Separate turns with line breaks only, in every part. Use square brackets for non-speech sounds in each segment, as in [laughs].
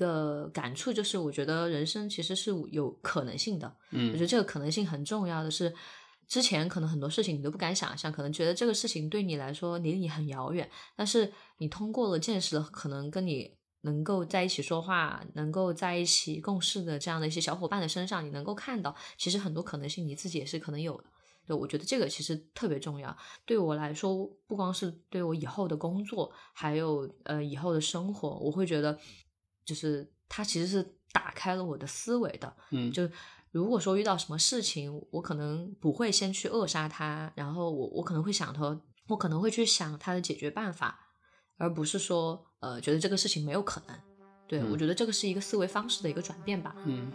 个感触就是，我觉得人生其实是有可能性的。嗯我
嗯
觉得这个可能性很重要的是，之前可能很多事情你都不敢想象，可能觉得这个事情对你来说离你很遥远，但是你通过了见识了，可能跟你能够在一起说话，能够在一起共事的这样的一些小伙伴的身上，你能够看到，其实很多可能性你自己也是可能有的。对，我觉得这个其实特别重要。对我来说，不光是对我以后的工作，还有呃以后的生活，我会觉得，就是它其实是打开了我的思维的。
嗯
就如果说遇到什么事情，我可能不会先去扼杀它，然后我我可能会想头，我可能会去想它的解决办法，而不是说呃觉得这个事情没有可能。对、
嗯
我觉得这个是一个思维方式的一个转变吧。
嗯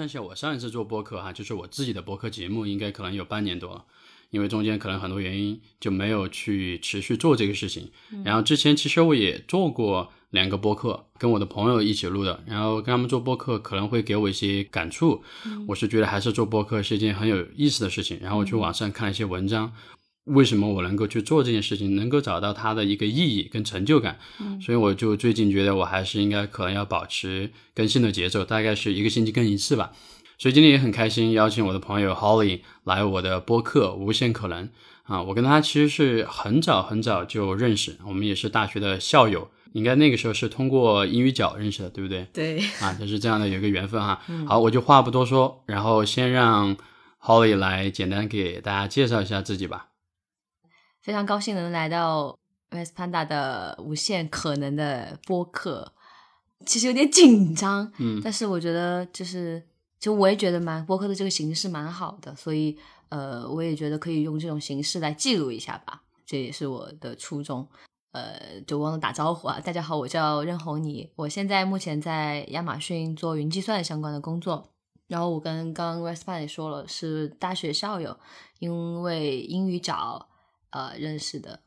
想起来，我上一次做播客哈，就是我自己的播客节目，应该可能有半年多了，因为中间可能很多原因就没有去持续做这个事情。然后之前其实我也做过两个播客，跟我的朋友一起录的，然后跟他们做播客可能会给我一些感触。我是觉得还是做播客是一件很有意思的事情。然后我去网上看了一些文章，为什么我能够去做这件事情，能够找到它的一个意义跟成就感。所以我就最近觉得我还是应该可能要保持更新的节奏，大概是一个星期更一次吧。所以今天也很开心邀请我的朋友 Holly 来我的播客《无限可能》啊，我跟他其实是很早很早就认识，我们也是大学的校友，应该那个时候是通过英语角认识的，对不对？
对，
啊，就是这样的有一个缘分哈。好，我就话不多说，然后先让 Holly 来简单给大家介绍一下自己吧。
非常高兴能来到 West Panda 的无限可能的播客，其实有点紧张，
嗯
但是我觉得就是，就我也觉得蛮播客的这个形式蛮好的，所以呃，我也觉得可以用这种形式来记录一下吧，这也是我的初衷。呃，就忘了打招呼啊！大家好，我叫任红妮，我现在目前在亚马逊做云计算相关的工作。然后我跟刚刚 West Pan 也说了，是大学校友，因为英语角呃认识的。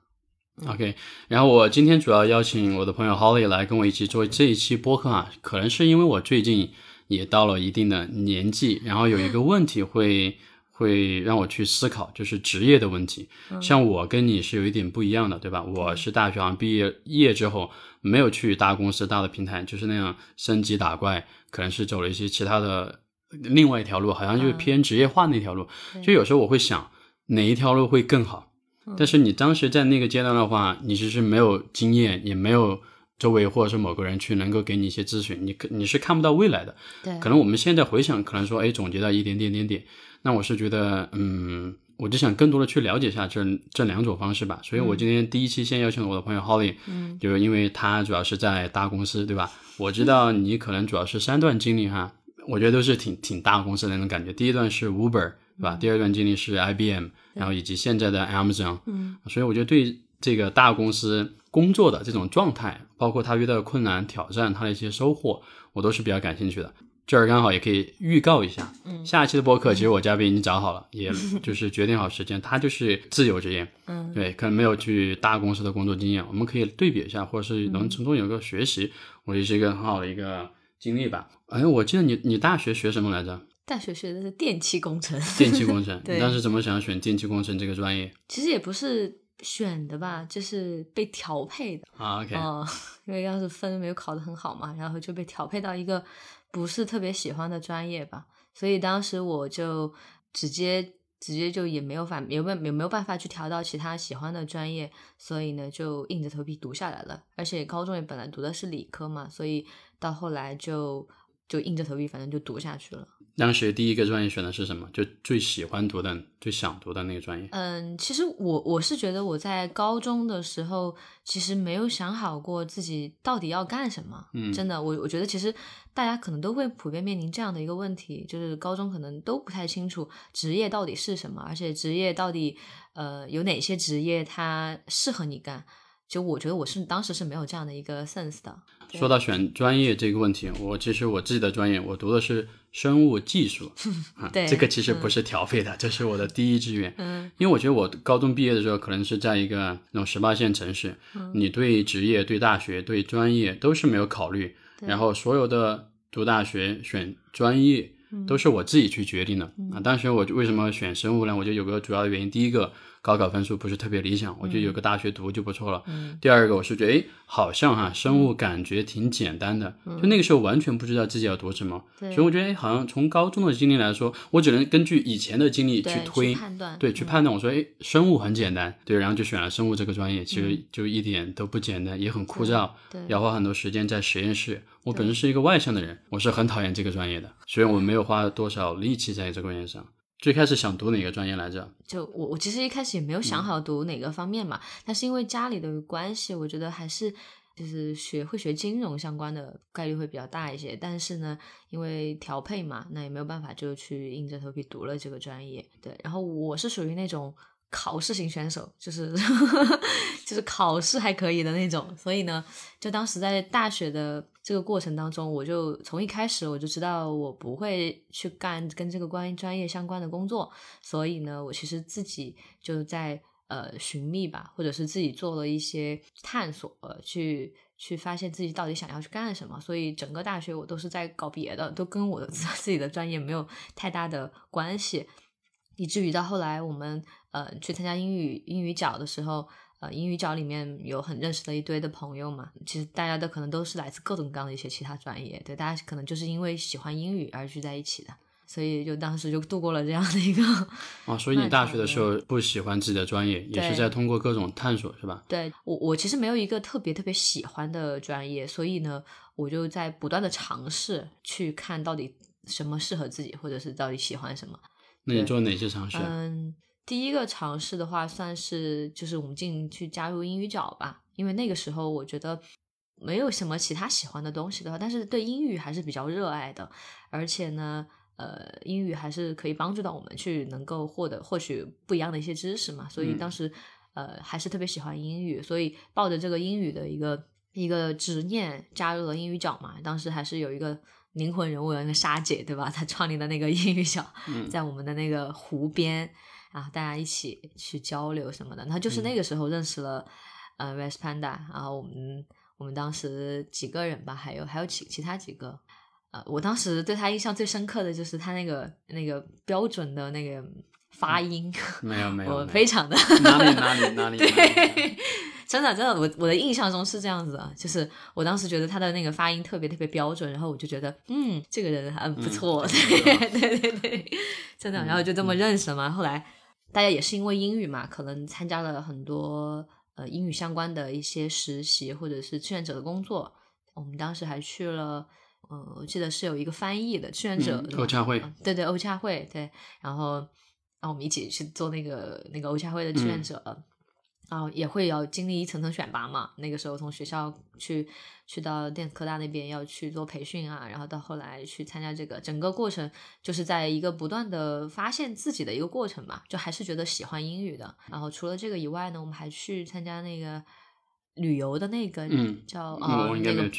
OK，然后我今天主要邀请我的朋友 Holly 来跟我一起做这一期播客啊，可能是因为我最近也到了一定的年纪，然后有一个问题会会让我去思考，就是职业的问题。像我跟你是有一点不一样的，对吧？我是大学好像毕业业之后没有去大公司、大的平台，就是那样升级打怪，可能是走了一些其他的另外一条路，好像就是偏职业化那条路。就有时候我会想，哪一条路会更好？但是你当时在那个阶段的话，你其实没有经验，也没有周围或者是某个人去能够给你一些咨询，你可你是看不到未来的。
对，
可能我们现在回想，可能说，哎，总结到一点点点点。那我是觉得，嗯，我就想更多的去了解一下这这两种方式吧。所以我今天第一期先邀请我的朋友 Holly，
嗯，
就是因为他主要是在大公司，对吧？我知道你可能主要是三段经历哈，我觉得都是挺挺大公司的那种感觉。第一段是 Uber，对吧？第二段经历是 IBM，然后以及现在的 Amazon，
嗯，
所以我觉得对这个大公司工作的这种状态，包括他遇到的困难、挑战，他的一些收获，我都是比较感兴趣的。这儿刚好也可以预告一下，
嗯
下一期的播客其实我嘉宾已经找好了，也 [laughs] 就是决定好时间，他就是自由职业，
嗯，
对，可能没有去大公司的工作经验，我们可以对比一下，或者是能从中有个学习，我觉得是一个很好的一个经历吧。哎，我记得你你大学学什么来着？
大学学的是电气工程，[laughs]
电气工程。
对
你当时怎么想选电气工程这个专业
其实也不是选的吧，就是被调配的。
啊 [laughs]
因为要是分没有考得很好嘛，然后就被调配到一个不是特别喜欢的专业吧，所以当时我就直接直接就也没有法，没有办也没有办法去调到其他喜欢的专业，所以呢就硬着头皮读下来了。而且高中也本来读的是理科嘛，所以到后来就就硬着头皮，反正就读下去了。
当时第一个专业选的是什么？就最喜欢读的、最想读的那个专业。
嗯，其实我我是觉得我在高中的时候，其实没有想好过自己到底要干什么。
嗯，
真的，我我觉得其实大家可能都会普遍面临这样的一个问题，就是高中可能都不太清楚职业到底是什么，而且职业到底呃有哪些职业它适合你干。就我觉得我是当时是没有这样的一个 sense 的。
说到选专业这个问题，我其实我自己的专业我读的是生物技术，[laughs]
对，
这个其实不是调配的，这是我的第一志愿。
嗯，
因为我觉得我高中毕业的时候可能是在一个那种十八线城市，你对职业、对大学、对专业都是没有考虑，然后所有的读大学选专业都是我自己去决定的啊。当时我为什么选生物呢？我觉得有个主要的原因，第一个。高考分数不是特别理想，我觉得有个大学读就不错了。第二个，我是觉得，哎，好像哈，生物感觉挺简单的，就那个时候完全不知道自己要读什么，所以我觉得，哎，好像从高中的经历来说，我只能根据以前的经历去推，对，去判断。我说，哎，生物很简单，对，然后就选了生物这个专业，其实就一点都不简单，也很枯燥，要花很多时间在实验室。我本身是一个外向的人，我是很讨厌这个专业的，所以我没有花多少力气在这个专业上。最开始想读哪个专业来着？
就我我其实一开始也没有想好读哪个方面嘛，但是因为家里的关系，我觉得还是就是学会学金融相关的概率会比较大一些。但是呢，因为调配嘛，那也没有办法，就去硬着头皮读了这个专业。对，然后我是属于那种。考试型选手就是 [laughs] 就是考试还可以的那种，所以呢，就当时在大学的这个过程当中，我就从一开始我就知道我不会去干跟这个关于专业相关的工作，所以呢，我其实自己就在呃寻觅吧，或者是自己做了一些探索，呃，去去发现自己到底想要去干什么。所以整个大学我都是在搞别的，都跟我的 [laughs] 自己的专业没有太大的关系。以至于到后来，我们呃去参加英语英语角的时候，呃英语角里面有很认识的一堆的朋友嘛。其实大家都可能都是来自各种各样的一些其他专业，对，大家可能就是因为喜欢英语而聚在一起的，所以就当时就度过了这样的一个。[laughs]
哦，所以你大学的时候不喜欢自己的专业，也是在通过各种探索，是吧？
对我，我其实没有一个特别特别喜欢的专业，所以呢，我就在不断的尝试去看到底什么适合自己，或者是到底喜欢什么。
那你做哪些尝试？
嗯，第一个尝试的话，算是就是我们进去加入英语角吧，因为那个时候我觉得没有什么其他喜欢的东西的话，但是对英语还是比较热爱的，而且呢，呃，英语还是可以帮助到我们去能够获得获取不一样的一些知识嘛，所以当时呃还是特别喜欢英语，所以抱着这个英语的一个一个执念加入了英语角嘛，当时还是有一个。灵魂人物那个沙姐对吧？她创立的那个英语角，在我们的那个湖边啊，大家一起去交流什么的。然后就是那个时候认识了呃 West Panda，然后我们我们当时几个人吧，还有还有其其他几个。呃，我当时对他印象最深刻的就是他那个那个标准的那个发音，
没有 [laughs] 没有，
我非常的
哪里哪里 [laughs] 哪里
对。真的，真的，我我的印象中是这样子的，就是我当时觉得他的那个发音特别特别标准，然后我就觉得，嗯，这个人很不错，[laughs] 对对对对，真的，然后就这么认识了嘛。后来大家也是因为英语嘛，可能参加了很多呃英语相关的一些实习或者是志愿者的工作。我们当时还去了，呃，我记得是有一个翻译的志愿者
欧恰会，
对对欧洽会，对，然后然后我们一起去做那个那个欧洽会的志愿者。然后也会要经历一层层选拔嘛。那个时候从学校去去到电子科大那边要去做培训啊，然后到后来去参加这个，整个过程就是在一个不断的发现自己的一个过程嘛。就还是觉得喜欢英语的。然后除了这个以外呢，我们还去参加那个旅游的那个叫啊那个。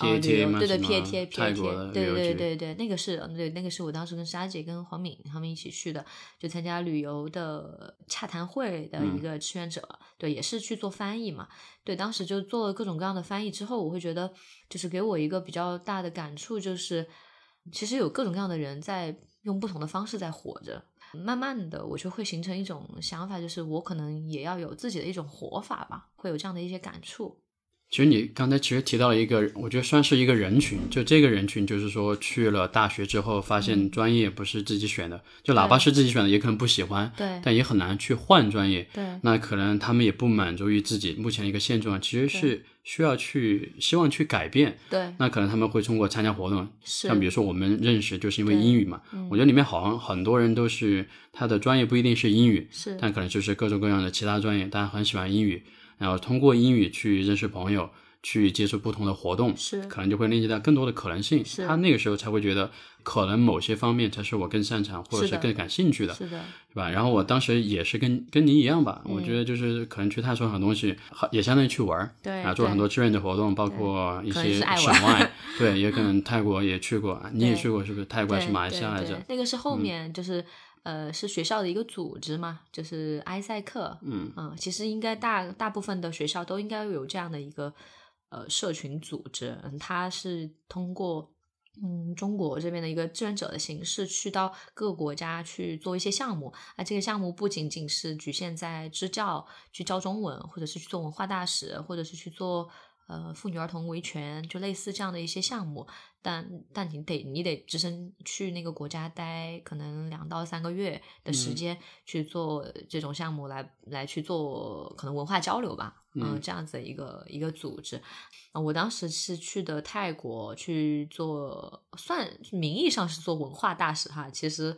哦，
对对对，P A
T
A P A T A，对对对对，那个是，对那个是我当时跟沙姐跟黄敏他们一起去的，就参加旅游的洽谈会的一个志愿者，对，也是去做翻译嘛，对，当时就做了各种各样的翻译之后，我会觉得就是给我一个比较大的感触，就是其实有各种各样的人在用不同的方式在活着，慢慢的我就会形成一种想法，就是我可能也要有自己的一种活法吧，会有这样的一些感触。
其实你刚才其实提到了一个，我觉得算是一个人群，就这个人群就是说去了大学之后，发现专业不是自己选的，就哪怕是自己选的，也可能不喜欢，
对
但也很难去换专业。
对
那可能他们也不满足于自己目前的一个现状，其实是需要去希望去改变。
对，
那可能他们会通过参加活动，像比如说我们认识就是因为英语嘛，我觉得里面好像很多人都是他的专业不一定是英语，
是
但可能就是各种各样的其他专业，但很喜欢英语，然后通过英语去认识朋友，去接触不同的活动，
是
可能就会链接到更多的可能性。
是
他那个时候才会觉得，可能某些方面才是我更擅长或者
是
更感兴趣的，
是的，
是吧？然后我当时也是跟跟您一样吧，
嗯
我觉得就是可能去探索很多东西，好也相当于去玩儿，
对
啊，做很多志愿者活动，包括一些省外，对，也可 [laughs] 能泰国也去过，你也去过是不是？泰国还是马来西亚来着？
那个是后面就是、呃是学校的一个组织嘛，就是埃塞克，
嗯
其实应该大大部分的学校都应该有这样的一个呃社群组织，嗯，它是通过。嗯，中国这边的一个志愿者的形式，去到各个国家去做一些项目。啊，这个项目不仅仅是局限在支教，去教中文，或者是去做文化大使，或者是去做呃妇女儿童维权，就类似这样的一些项目。但但你得你得只身去那个国家待可能两到三个月的时
嗯
间去做这种项目来，来去做可能文化交流吧，
嗯
这样子的一个一个组织。啊，我当时是去的泰国去做，算名义上是做文化大使哈，其实。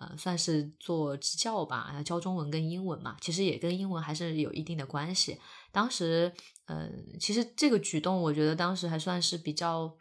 呃，算是做支教吧，教中文跟英文嘛，其实也跟英文还是有一定的关系。当时，嗯、其实这个举动，我觉得当时还算是比较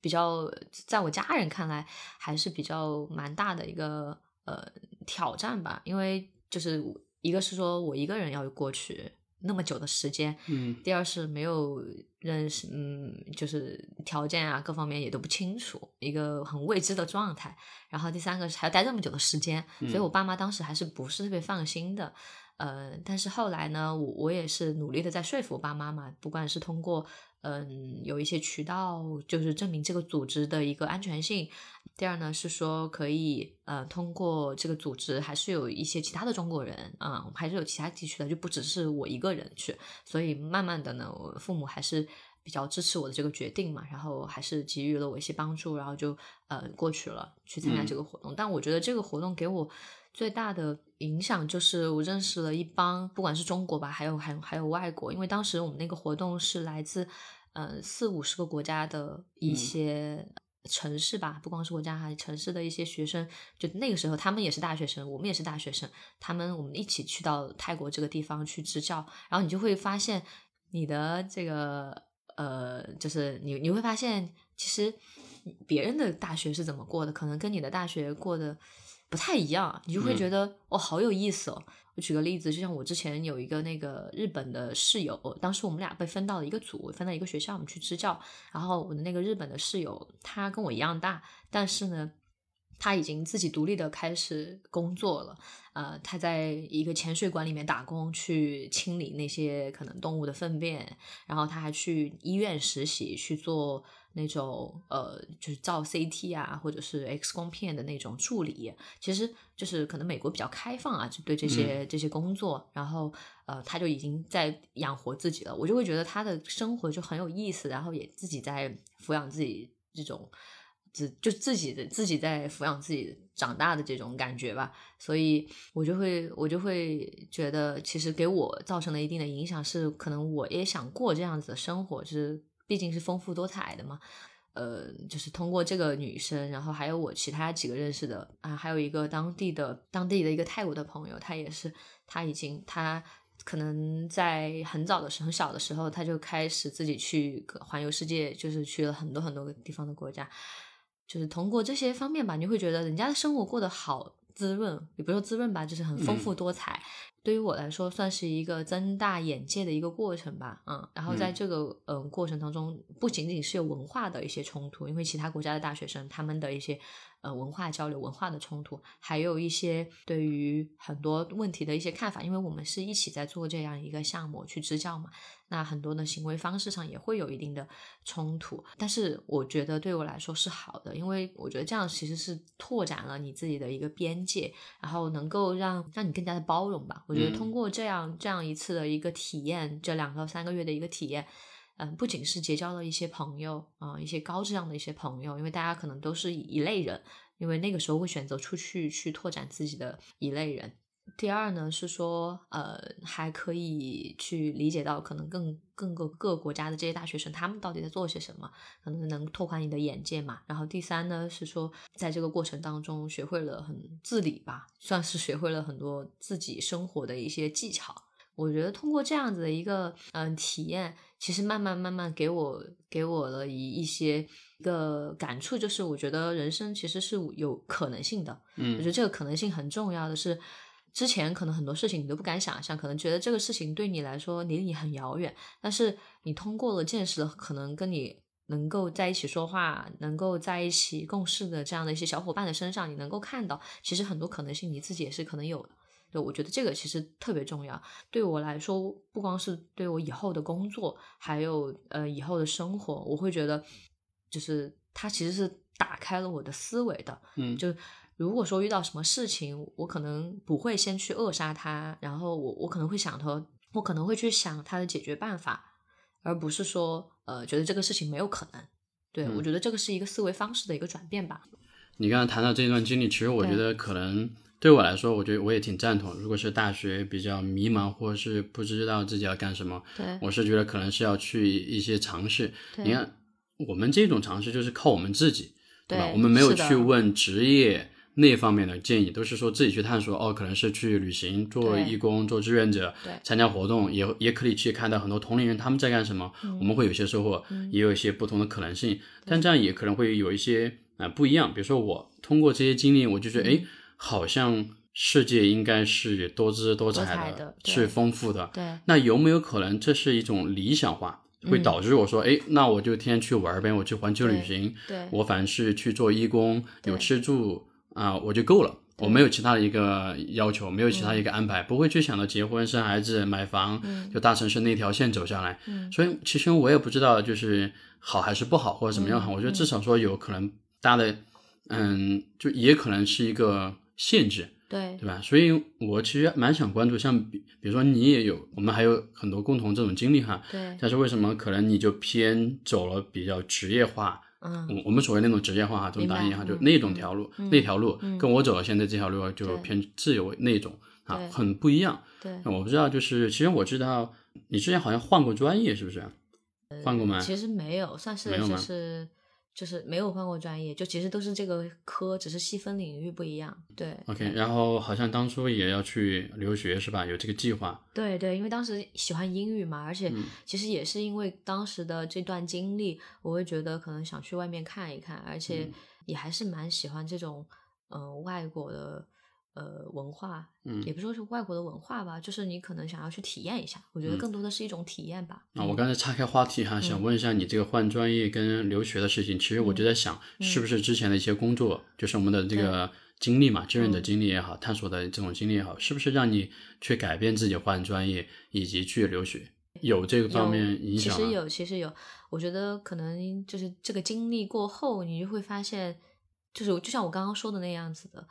比较，在我家人看来还是比较蛮大的一个呃挑战吧，因为就是一个是说我一个人要过去那么久的时间，
嗯
第二是没有认识，嗯，就是条件啊各方面也都不清楚，一个很未知的状态。然后第三个是还要待这么久的时间，所以我爸妈当时还是不是特别放心的。呃，但是后来呢，我我也是努力的在说服我爸妈嘛，不管是通过嗯有一些渠道，就是证明这个组织的一个安全性。第二呢是说可以呃通过这个组织还是有一些其他的中国人啊、嗯还是有其他地区的，就不只是我一个人去。所以慢慢的呢，我父母还是比较支持我的这个决定嘛，然后还是给予了我一些帮助，然后就呃过去了去参加这个活动。但我觉得这个活动给我最大的影响就是我认识了一帮，不管是中国吧，还有还有还有外国，因为当时我们那个活动是来自呃四五十个国家的一些。城市吧，不光是国家，还城市的一些学生，就那个时候他们也是大学生，我们也是大学生，他们我们一起去到泰国这个地方去支教，然后你就会发现你的这个呃，就是你你会发现，其实别人的大学是怎么过的，可能跟你的大学过的不太一样，你就会觉得、哦，好有意思哦。我举个例子，就像我之前有一个那个日本的室友，当时我们俩被分到了一个组，分到一个学校，我们去支教。然后我的那个日本的室友，他跟我一样大，但是呢，他已经自己独立的开始工作了。呃，他在一个潜水馆里面打工，去清理那些可能动物的粪便，然后他还去医院实习，去做那种呃，就是照 CT 啊，或者是 X 光片的那种助理。其实就是可能美国比较开放啊，就对这些、这些工作，然后呃，他就已经在养活自己了。我就会觉得他的生活就很有意思，然后也自己在抚养自己这种。自就自己的自己在抚养自己长大的这种感觉吧，所以我就会我就会觉得，其实给我造成了一定的影响，是可能我也想过这样子的生活，就是毕竟是丰富多彩的嘛。呃，就是通过这个女生，然后还有我其他几个认识的啊，还有一个当地的当地的一个泰国的朋友，他也是，他已经他可能在很早的时候很小的时候，他就开始自己去环游世界，就是去了很多很多个地方的国家。就是通过这些方面吧，你会觉得人家的生活过得好滋润，也不是说滋润吧，就是很丰富多彩。对于我来说，算是一个增大眼界的一个过程吧，嗯。然后在这个嗯、呃、过程当中，不仅仅是有文化的一些冲突，因为其他国家的大学生他们的一些呃文化交流、文化的冲突，还有一些对于很多问题的一些看法，因为我们是一起在做这样一个项目去支教嘛。那很多的行为方式上也会有一定的冲突，但是我觉得对我来说是好的，因为我觉得这样其实是拓展了你自己的一个边界，然后能够让让你更加的包容吧。我觉得通过这样、这样一次的一个体验，这两到三个月的一个体验，嗯，不仅是结交了一些朋友啊、一些高质量的一些朋友，因为大家可能都是一类人，因为那个时候会选择出去去拓展自己的一类人。第二呢是说，呃，还可以去理解到可能更更个各国家的这些大学生他们到底在做些什么，可能能拓宽你的眼界嘛。然后第三呢是说，在这个过程当中学会了很自理吧，算是学会了很多自己生活的一些技巧。我觉得通过这样子的一个嗯体验，其实慢慢慢慢给我给我了一一些一个感触，就是我觉得人生其实是有可能性的。嗯我
嗯
觉得这个可能性很重要的是，之前可能很多事情你都不敢想象，可能觉得这个事情对你来说离你很遥远，但是你通过了见识了，可能跟你能够在一起说话，能够在一起共事的这样的一些小伙伴的身上，你能够看到，其实很多可能性你自己也是可能有的。对，我觉得这个其实特别重要。对我来说，不光是对我以后的工作，还有呃以后的生活，我会觉得，就是它其实是打开了我的思维的。
嗯
就如果说遇到什么事情，我可能不会先去扼杀它，然后我我可能会想头，我可能会去想它的解决办法，而不是说呃觉得这个事情没有可能。对、
嗯
我觉得这个是一个思维方式的一个转变吧。
你刚才谈到这段经历，其实我觉得可能对我来说，我觉得我也挺赞同。如果是大学比较迷茫，或者是不知道自己要干什么，
对
我是觉得可能是要去一些尝试。你看，我们这种尝试就是靠我们自己，对吧？
对
我们没有去问职业那方面的建议，都是说自己去探索。哦，可能是去旅行、做义工、做志愿者、参加活动，也也可以去看到很多同龄人他们在干什么，
嗯
我们会有些收获，也有一些不同的可能性。但这样也可能会有一些啊、呃不一样。比如说我通过这些经历，我就觉得，哎、
嗯
好像世界应该是多姿多彩
的
是丰富的。
对
那有没有可能这是一种理想化，会
嗯
导致我说，哎、那我就天天去玩儿呗，我去环球旅行，
对
我凡是去做义工，有吃住啊、我就够了。我没有其他的一个要求，没有其他一个安排，不会去想到结婚、生孩子、买房，
嗯
就大城市那条线走下来。
嗯
所以其实我也不知道就是好还是不好，或者怎么样我觉得至少说有可能大家的，嗯，就也可能是一个限制。
对
对吧？所以我其实蛮想关注，像比比如说你也有，我们还有很多共同这种经历哈。
对，
但是为什么可能你就偏走了比较职业化？
嗯
我我们所谓那种职业化哈，这种打引号就
嗯
那种条路，
嗯
那条路、
嗯
跟我走的现在这条路就偏自由那种啊，很不一样。
对。
我不知道，就是其实我知道你之前好像换过专业，是不是？换过吗？
其实没有，算是就
没有吗
是就是没有换过专业，就其实都是这个科，只是细分领域不一样。对
OK，然后好像当初也要去留学是吧？有这个计划。
对对，因为当时喜欢英语嘛，而且
嗯
其实也是因为当时的这段经历，我会觉得可能想去外面看一看，而
嗯
且也还是蛮喜欢这种嗯、呃外国的呃文化，
嗯
也不说是外国的文化吧，就是你可能想要去体验一下，我觉得
嗯
更多的是一种体验吧。
啊，我
嗯
刚才岔开话题哈，想问一下你这个换专业跟留学的事情，其实我就在想，是不是之前的一些工作，就是我们的这个经历嘛，志愿者经历也好，探索的这种经历也好，是不是让你去改变自己换专业以及去留学，有这个方面影响吗？
其实有，其实有。我觉得可能就是这个经历过后，你就会发现，就是就像我刚刚说的那样子的，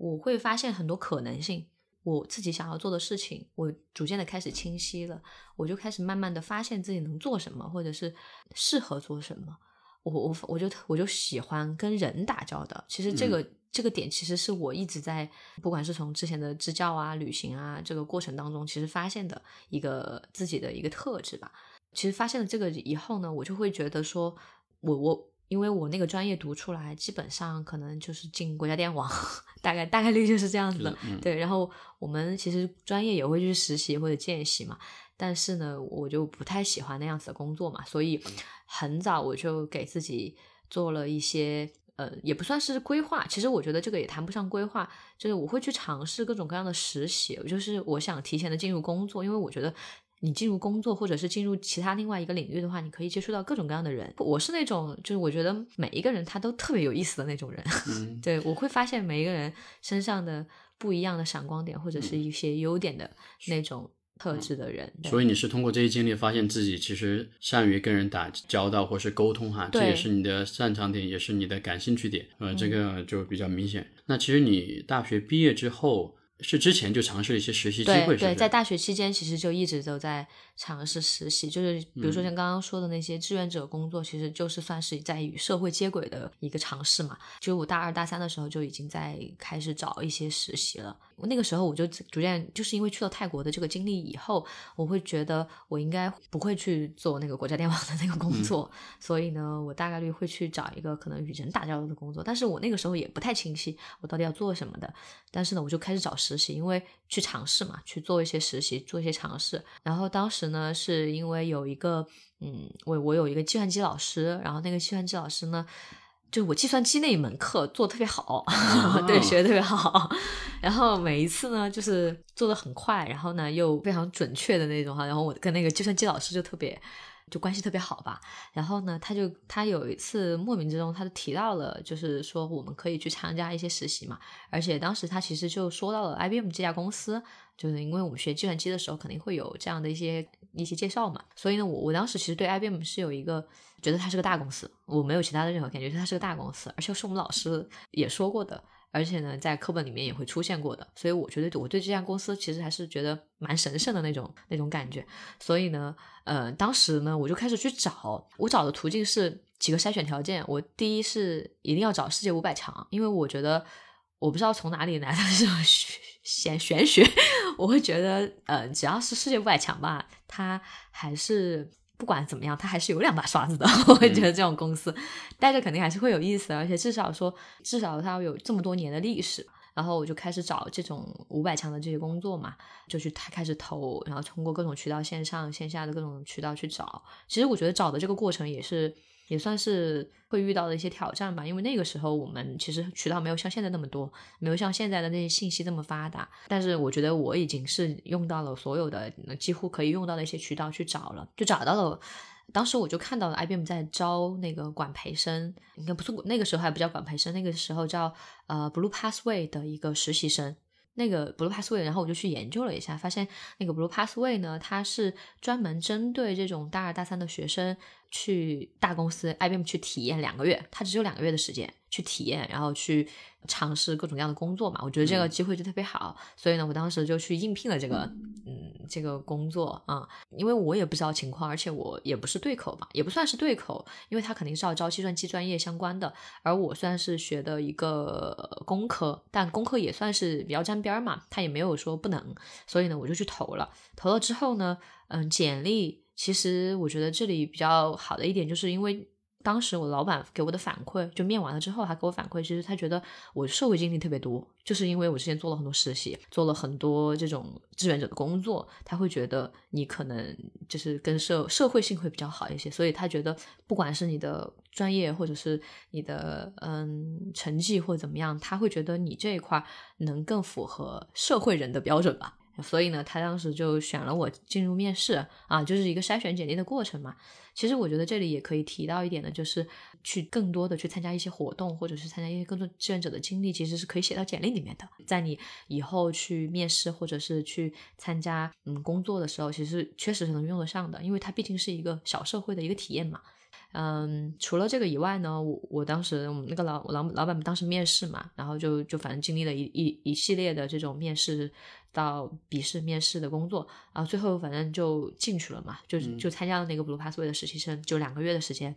我会发现很多可能性。我自己想要做的事情，我逐渐的开始清晰了，我就开始慢慢的发现自己能做什么，或者是适合做什么。我我我就我就喜欢跟人打交道。其实这个、这个点，其实是我一直在，不管是从之前的支教啊、旅行啊这个过程当中，其实发现的一个自己的一个特质吧。其实发现了这个以后呢，我就会觉得说，我我因为我那个专业读出来，基本上可能就是进国家电网，[laughs] 大概大概率就是这样子的。
嗯
对，然后我们其实专业也会去实习或者见习嘛，但是呢，我就不太喜欢那样子的工作嘛，所以很早我就给自己做了一些。呃，也不算是规划，其实我觉得这个也谈不上规划，就是我会去尝试各种各样的实习，就是我想提前的进入工作，因为我觉得你进入工作或者是进入其他另外一个领域的话，你可以接触到各种各样的人。我是那种就是我觉得每一个人他都特别有意思的那种人，
嗯 [laughs]
对我会发现每一个人身上的不一样的闪光点或者是一些优点的那种特质的人。对
所以你是通过这些经历发现自己其实善于跟人打交道或是沟通哈，这也是你的擅长点，也是你的感兴趣点，呃，这
嗯
个就比较明显。那其实你大学毕业之后，是之前就尝试了一些实习机会，
对，在大学期间其实就一直都在尝试实习，就是比如说
嗯
像刚刚说的那些志愿者工作，其实就是算是在与社会接轨的一个尝试嘛。就我大二大三的时候就已经在开始找一些实习了。那个时候我就逐渐就是因为去了泰国的这个经历以后，我会觉得我应该不会去做那个国家电网的那个工
嗯
作，所以呢，我大概率会去找一个可能与人打交道的工作。但是我那个时候也不太清晰我到底要做什么的。但是呢，我就开始找实习，因为去尝试嘛，去做一些实习，做一些尝试。然后当时呢，是因为有一个，嗯，我我有一个计算机老师，然后那个计算机老师呢，就我计算机那一门课做的特别好，[laughs] 对，学的特别好。然后每一次呢，就是做的很快，然后呢又非常准确的那种哈。然后我跟那个计算机老师就特别。就关系特别好吧，然后呢，他就他有一次莫名之中，他就提到了，就是说我们可以去参加一些实习嘛，而且当时他其实就说到了 IBM 这家公司，就是因为我们学计算机的时候肯定会有这样的一些一些介绍嘛，所以呢，我我当时其实对 IBM 是有一个觉得它是个大公司，我没有其他的任何感觉，它是个大公司，而且是我们老师也说过的。而且呢，在课本里面也会出现过的，所以我觉得我对这家公司其实还是觉得蛮神圣的那种那种感觉。所以呢，呃，当时呢，我就开始去找，我找的途径是几个筛选条件。我第一是一定要找世界五百强，因为我觉得我不知道从哪里来的这种 [laughs] 玄玄学，[laughs] 我会觉得，呃，只要是世界五百强吧，它还是。不管怎么样，他还是有两把刷子的。[laughs] 我会觉得这种公司待着肯定还是会有意思的，而且至少说，至少他要有这么多年的历史。然后我就开始找这种五百强的这些工作嘛，就去他开始投，然后通过各种渠道，线上线下的各种渠道去找。其实我觉得找的这个过程也是也算是会遇到的一些挑战吧，因为那个时候我们其实渠道没有像现在那么多，没有像现在的那些信息这么发达。但是我觉得我已经是用到了所有的几乎可以用到的一些渠道去找了，就找到了。当时我就看到了 IBM 在招那个管培生，应该不是那个时候还不叫管培生，那个时候叫呃 Blue Pathway 的一个实习生。那个 Blue Pathway，然后我就去研究了一下，发现那个 Blue Pathway 呢，它是专门针对这种大二大三的学生去大公司 IBM 去体验两个月，他只有两个月的时间去体验，然后去尝试各种各样的工作嘛。我觉得这个机会就特别好，所以呢，我当时就去应聘了这个嗯。这个工作啊、嗯，因为我也不知道情况，而且我也不是对口嘛，也不算是对口，因为他肯定是要招计算机专业相关的，而我算是学的一个工科，但工科也算是比较沾边嘛，他也没有说不能，所以呢，我就去投了。投了之后呢，嗯，简历其实我觉得这里比较好的一点，就是因为当时我老板给我的反馈，就面完了之后，他给我反馈，其实他觉得我社会经历特别多，就是因为我之前做了很多实习，做了很多这种志愿者的工作，他会觉得你可能就是跟社社会性会比较好一些，所以他觉得不管是你的专业或者是你的嗯成绩或者怎么样，他会觉得你这一块能更符合社会人的标准吧。所以呢，他当时就选了我进入面试啊，就是一个筛选简历的过程嘛。其实我觉得这里也可以提到一点的，就是去更多的去参加一些活动，或者是参加一些更多志愿者的经历，其实是可以写到简历里面的。在你以后去面试或者是去参加嗯工作的时候，其实确实是能用得上的，因为它毕竟是一个小社会的一个体验嘛。嗯，除了这个以外呢，我我当时我们那个老老老板当时面试嘛，然后就就反正经历了一一一系列的这种面试到笔试面试的工作啊，最后反正就进去了嘛，就就参加了那个 Blue Passway 的实习生，就两个月的时间，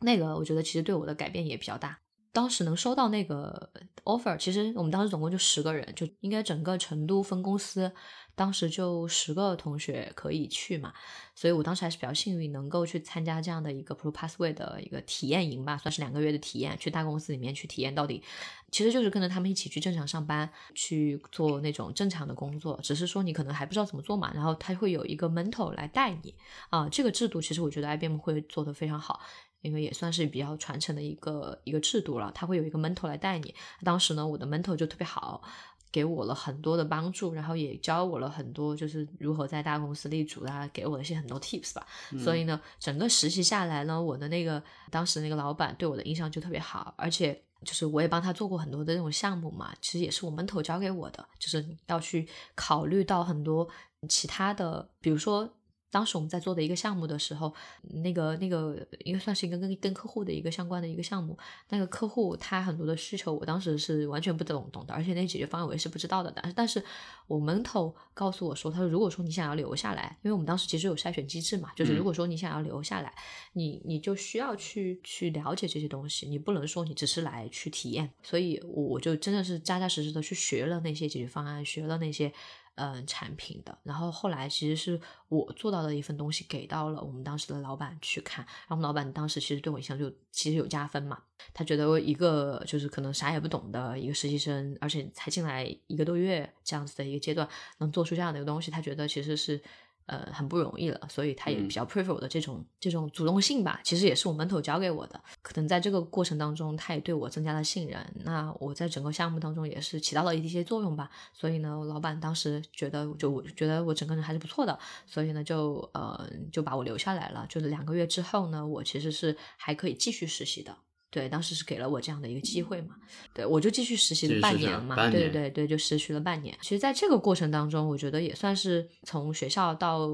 那个我觉得其实对我的改变也比较大。当时能收到那个 offer，其实我们当时总共就十个人，就应该整个成都分公司当时就十个同学可以去嘛，所以我当时还是比较幸运，能够去参加这样的一个 Pro Pathway 的一个体验营吧，算是两个月的体验，去大公司里面去体验到底，其实就是跟着他们一起去正常上班，去做那种正常的工作，只是说你可能还不知道怎么做嘛，然后他会有一个 mentor 来带你啊，这个制度其实我觉得 IBM 会做得非常好。因为也算是比较传承的一个一个制度了，他会有一个 mentor 来带你。当时呢，我的 mentor 就特别好，给我了很多的帮助，然后也教我了很多，就是如何在大公司立足啊，给我一些很多 tips 吧。所以呢，整个实习下来呢，我的那个当时那个老板对我的印象就特别好，而且就是我也帮他做过很多的那种项目嘛，其实也是我 mentor 教给我的，就是要去考虑到很多其他的，比如说。当时我们在做的一个项目的时候，那个那个应该算是一个跟跟客户的一个相关的一个项目。那个客户他很多的需求，我当时是完全不懂懂的，而且那解决方案我也是不知道的。但是，但是我门头告诉我说，他说如果说你想要留下来，因为我们当时其实有筛选机制嘛，就是如果说你想要留下来，你你就需要去去了解这些东西，你不能说你只是来去体验。所以，我我就真的是扎扎实实的去学了那些解决方案，学了那些。嗯，产品的，然后后来其实是我做到的一份东西给到了我们当时的老板去看，然后我们老板当时其实对我印象就其实有加分嘛，他觉得我一个就是可能啥也不懂的一个实习生，而且才进来一个多月这样子的一个阶段，能做出这样的一个东西，他觉得其实是。呃，很不容易了，所以他也比较 prefer 我的这种这种主动性吧。其实也是我门头教给我的，可能在这个过程当中，他也对我增加了信任。那我在整个项目当中也是起到了一些作用吧。所以呢，老板当时觉得就我觉得我整个人还是不错的，所以呢，就呃就把我留下来了。就是两个月之后呢，我其实是还可以继续实习的。对，当时是给了我这样的一个机会嘛，对我就继续实习了半年嘛，对对对对，就实习了半年。其实，在这个过程当中，我觉得也算是从学校到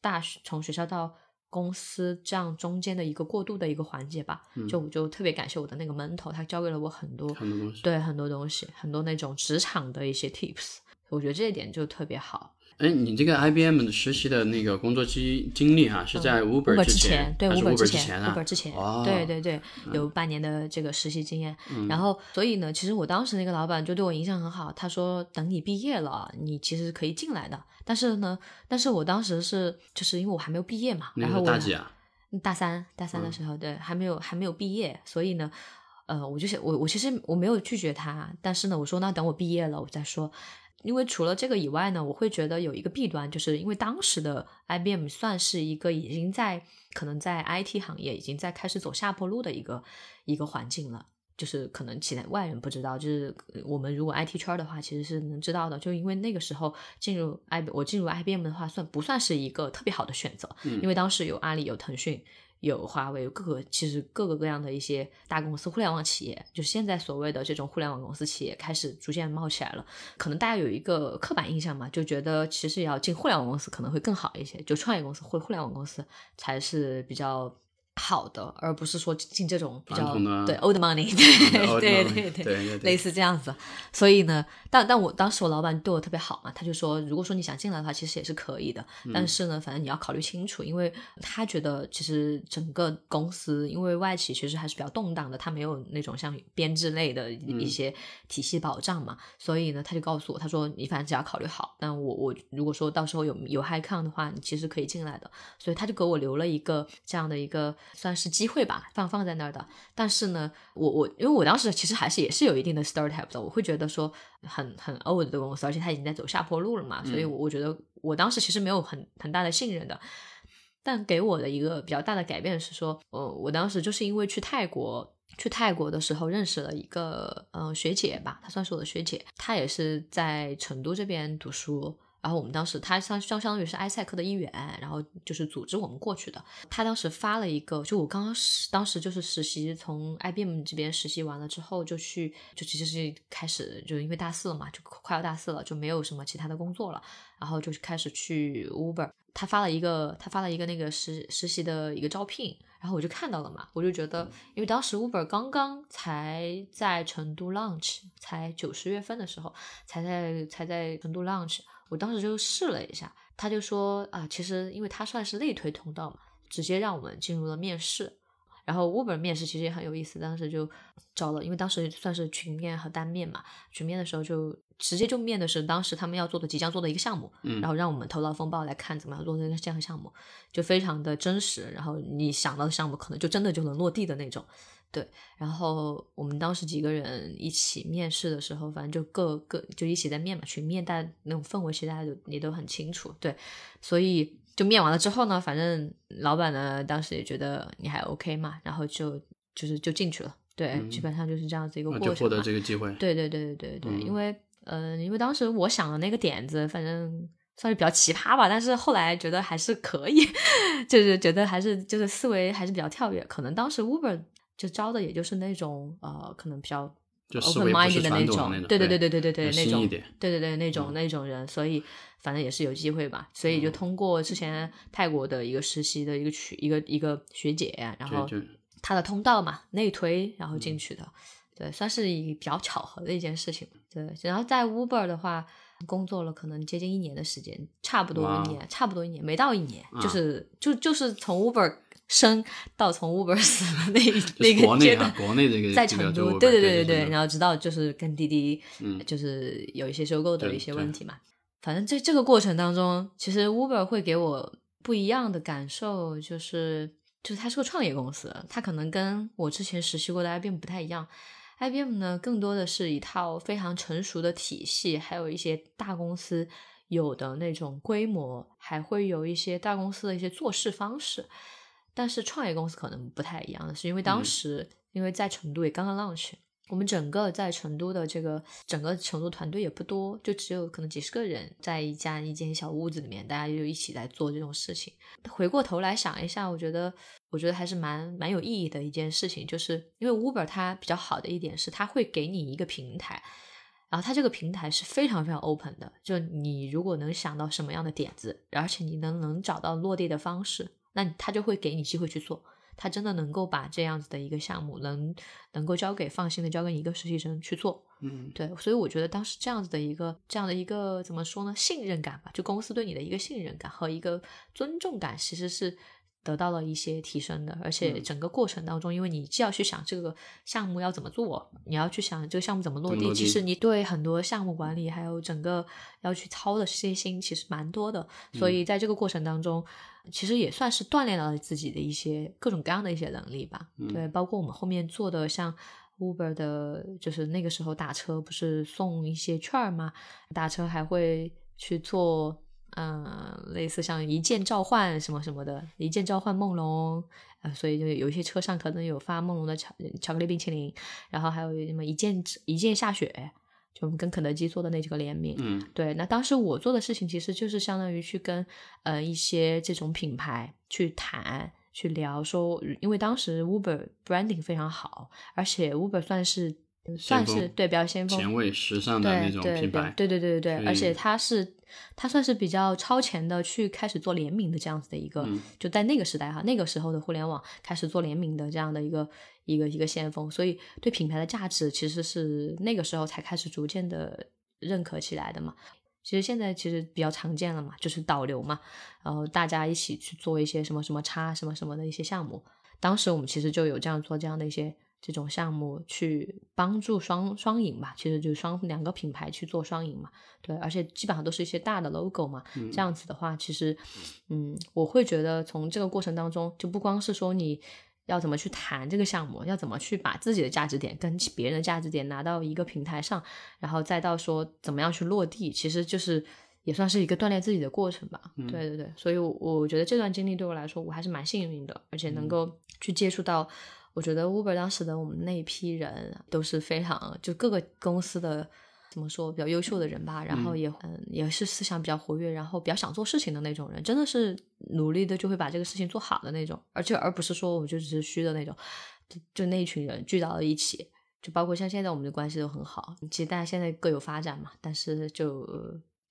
大学，从学校到公司这样中间的一个过渡的一个环节吧。就我就特别感谢我的那个 mentor，他教给了我很多
很多东西，
对很多东西，很多那种职场的一些 tips，我觉得这一点就特别好。
哎，你这个 IBM 的实习的那个工作经经历哈，是在
Uber
之
前，对 Uber
之
前
啊
，Uber 之前，对对对，有半年的这个实习经验。然后，所以呢，其实我当时那个老板就对我印象很好，他说等你毕业了，你其实可以进来的。但是呢，但是我当时是就是因为我还没有毕业嘛，然后我
大几啊？
大三，大三的时候，对，还没有还没有毕业，所以呢，呃，我就想我我其实我没有拒绝他，但是呢，我说那等我毕业了我再说。因为除了这个以外呢，我会觉得有一个弊端，就是因为当时的 IBM 算是一个已经在可能在 IT 行业已经在开始走下坡路的一个一个环境了，就是可能其他外人不知道，就是我们如果 IT 圈的话，其实是能知道的。就因为那个时候进入 I 我进入 IBM 的话，算不算是一个特别好的选择？因为当时有阿里，有腾讯。有华为，有各个其实各个各样的一些大公司，互联网企业，就是现在所谓的这种互联网公司企业开始逐渐冒起来了。可能大家有一个刻板印象嘛，就觉得其实要进互联网公司可能会更好一些，就创业公司或互联网公司才是比较。好的，而不是说进这种比较对 old money，对对对
对，
类似这样子。所以呢，但但我当时我老板对我特别好嘛，他就说，如果说你想进来的话，其实也是可以的。但是呢，反正你要考虑清楚，因为他觉得其实整个公司，因为外企其实还是比较动荡的，他没有那种像编制类的一些体系保障嘛。所以呢，他就告诉我，他说你反正只要考虑好，但我我如果说到时候有有 high con 的话，你其实可以进来的。所以他就给我留了一个这样的一个。算是机会吧，放放在那儿的。但是呢，我我因为我当时其实还是也是有一定的 startup 的，我会觉得说很很 old 的公司，而且它已经在走下坡路了嘛，所以我我觉得我当时其实没有很很大的信任的。但给我的一个比较大的改变是说，呃，我当时就是因为去泰国，去泰国的时候认识了一个呃学姐吧，她算是我的学姐，她也是在成都这边读书。然后我们当时，他相相相当于是埃塞克的一员，然后就是组织我们过去的。他当时发了一个，就我刚刚实当时就是实习，从 IBM 这边实习完了之后，就去就其实是开始，就因为大四了嘛，就快要大四了，就没有什么其他的工作了，然后就开始去 Uber。他发了一个，他发了一个那个实实习的一个招聘，然后我就看到了嘛，我就觉得，因为当时 Uber 刚刚才在成都 launch，才九十月份的时候，才在才在成都 launch。我当时就试了一下，他就说啊，其实因为他算是内推通道嘛，直接让我们进入了面试。然后 Uber 面试其实也很有意思，当时就找了，因为当时算是群面和单面嘛，群面的时候就直接就面的是当时他们要做的、即将做的一个项目，然后让我们头脑风暴来看怎么样做这个这样的项目，就非常的真实。然后你想到的项目可能就真的就能落地的那种。对，然后我们当时几个人一起面试的时候，反正就各各就一起在面嘛，去面，大家那种氛围其实大家都也都很清楚。对，所以就面完了之后呢，反正老板呢当时也觉得你还 OK 嘛，然后就就是就进去了。对，基本上就是这样子一个过程。
就获得这个机会。
对对对对对对，因为呃，因为当时我想的那个点子，反正算是比较奇葩吧，但是后来觉得还是可以，[laughs] 就是觉得还是就是思维还是比较跳跃，可能当时 Uber。就招的也就是那种呃，可能比较 open minded 的
那，种
对对
对
对对对对，那种对对对那种、那种人，所以反正也是有机会吧，所以就通过之前泰国的一个实习的一个曲一个一个学姐，然后她的通道嘛内推，然后进去的，对，算是一比较巧合的一件事情。对，然后在 Uber 的话，工作了可能接近一年的时间，差不多一年，差不多一年，没到一年，
啊
就是就就是从 Uber 生到从 Uber [laughs] 死的那那个阶段，，
国内这个 [laughs]
在成都，对对对对对，
就是
然后直到就是跟滴滴，
嗯
就是有一些收购的一些问题嘛。反正在这个过程当中，其实 Uber 会给我不一样的感受，就是就是它是个创业公司，它可能跟我之前实习过的 IBM 不太一样。IBM 呢，更多的是一套非常成熟的体系，还有一些大公司有的那种规模，还会有一些大公司的一些做事方式。但是创业公司可能不太一样的是，因为当
嗯
时、因为在成都也刚刚 launch，我们整个在成都的这个整个成都团队也不多，就只有可能几十个人，在一家一间小屋子里面，大家就一起来做这种事情。回过头来想一下，我觉得我觉得还是蛮蛮有意义的一件事情，就是因为 Uber 它比较好的一点是，它会给你一个平台。然后它这个平台是非常非常 open 的，就你如果能想到什么样的点子，而且你能能找到落地的方式，那他就会给你机会去做。他真的能够把这样子的一个项目能能够交给放心的交给一个实习生去做，
嗯
对，所以我觉得当时这样子的一个这样的一个怎么说呢，信任感吧，就公司对你的一个信任感和一个尊重感，其实是得到了一些提升的。而且
嗯
整个过程当中，因为你既要去想这个项目要怎么做，你要去想这个项目怎么落地，其实你对很多项目管理还有整个要去操的这些心，其实蛮多的。所
嗯
以在这个过程当中，其实也算是锻炼了自己的一些各种各样的一些能力吧。
嗯
对，包括我们后面做的像 Uber 的，就是那个时候打车不是送一些券儿吗？打车还会去做，嗯、类似像一键召唤什么什么的，一键召唤梦龙。呃，所以就有一些车上可能有发梦龙的巧巧克力冰淇淋，然后还有什么一键一键下雪，就我们跟肯德基做的那几个联名，
嗯。
对，那当时我做的事情其实就是相当于去跟呃一些这种品牌去谈、去聊说，因为当时 Uber branding 非常好，而且 Uber 算是算是对比较先锋、
前卫时尚。的那种品牌，
对对对对对，而且它是它算是比较超前的去开始做联名的这样子的一个，
嗯。
就在那个时代哈，那个时候的互联网开始做联名的这样的一个一个一个先锋，所以对品牌的价值其实是那个时候才开始逐渐的认可起来的嘛。其实现在其实比较常见了嘛，就是导流嘛，然后大家一起去做一些什么什么叉什么什么的一些项目。当时我们其实就有这样做这样的一些这种项目，去帮助双双赢吧，其实就是双两个品牌去做双赢嘛。对，而且基本上都是一些大的 logo 嘛。
嗯
这样子的话，其实，嗯，我会觉得从这个过程当中，就不光是说你要怎么去谈这个项目，要怎么去把自己的价值点跟别人的价值点拿到一个平台上，然后再到说怎么样去落地，其实就是也算是一个锻炼自己的过程吧。
嗯
对对对，所以我我觉得这段经历对我来说，我还是蛮幸运的，而且能够去接触到。我觉得 Uber 当时的我们那一批人都是非常就各个公司的怎么说比较优秀的人吧，然后也嗯也是思想比较活跃，然后比较想做事情的那种人，真的是努力的就会把这个事情做好的那种，而且而不是说我们就只是虚的那种，就就那一群人聚到了一起，就包括像现在我们的关系都很好，其实大家现在各有发展嘛，但是就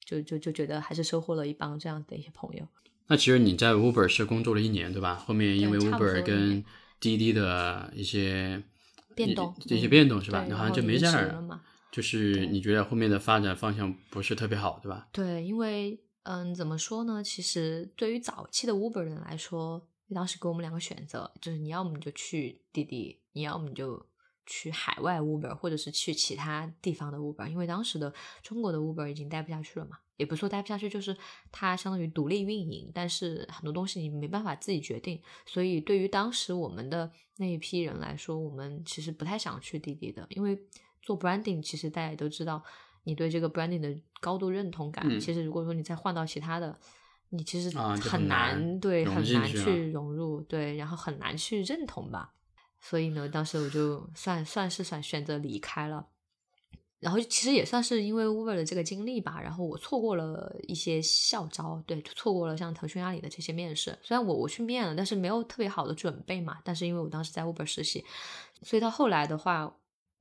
就就就觉得还是收获了一帮这样的一些朋友。
那其实你在 Uber 是工作了一年，对吧？后面因为 Uber 跟滴滴的一些
变动
这些
嗯
变动是吧？
然后就
没在那儿
了嘛
就是你觉得后面的发展方向不是特别好，对吧？
对，因为嗯，怎么说呢？其实对于早期的 Uber 人来说，当时给我们两个选择，就是你要么你就去滴滴，你要么你就去海外 Uber，或者是去其他地方的 Uber。因为当时的中国的 Uber 已经待不下去了嘛，也不是说待不下去，就是它相当于独立运营，但是很多东西你没办法自己决定。所以对于当时我们的那一批人来说，我们其实不太想去滴滴的，因为做 branding，其实大家也都知道。你对这个 branding 的高度认同感，
嗯
其实如果说你再换到其他的，你其实
很
很
难
对，很难
去
融入，对，然后很难去认同吧。所以呢，当时我就算算是算选择离开了。然后其实也算是因为 Uber 的这个经历吧，然后我错过了一些校招，对，错过了像腾讯、阿里的这些面试。虽然我我去面了，但是没有特别好的准备嘛。但是因为我当时在 Uber 实习，所以到后来的话，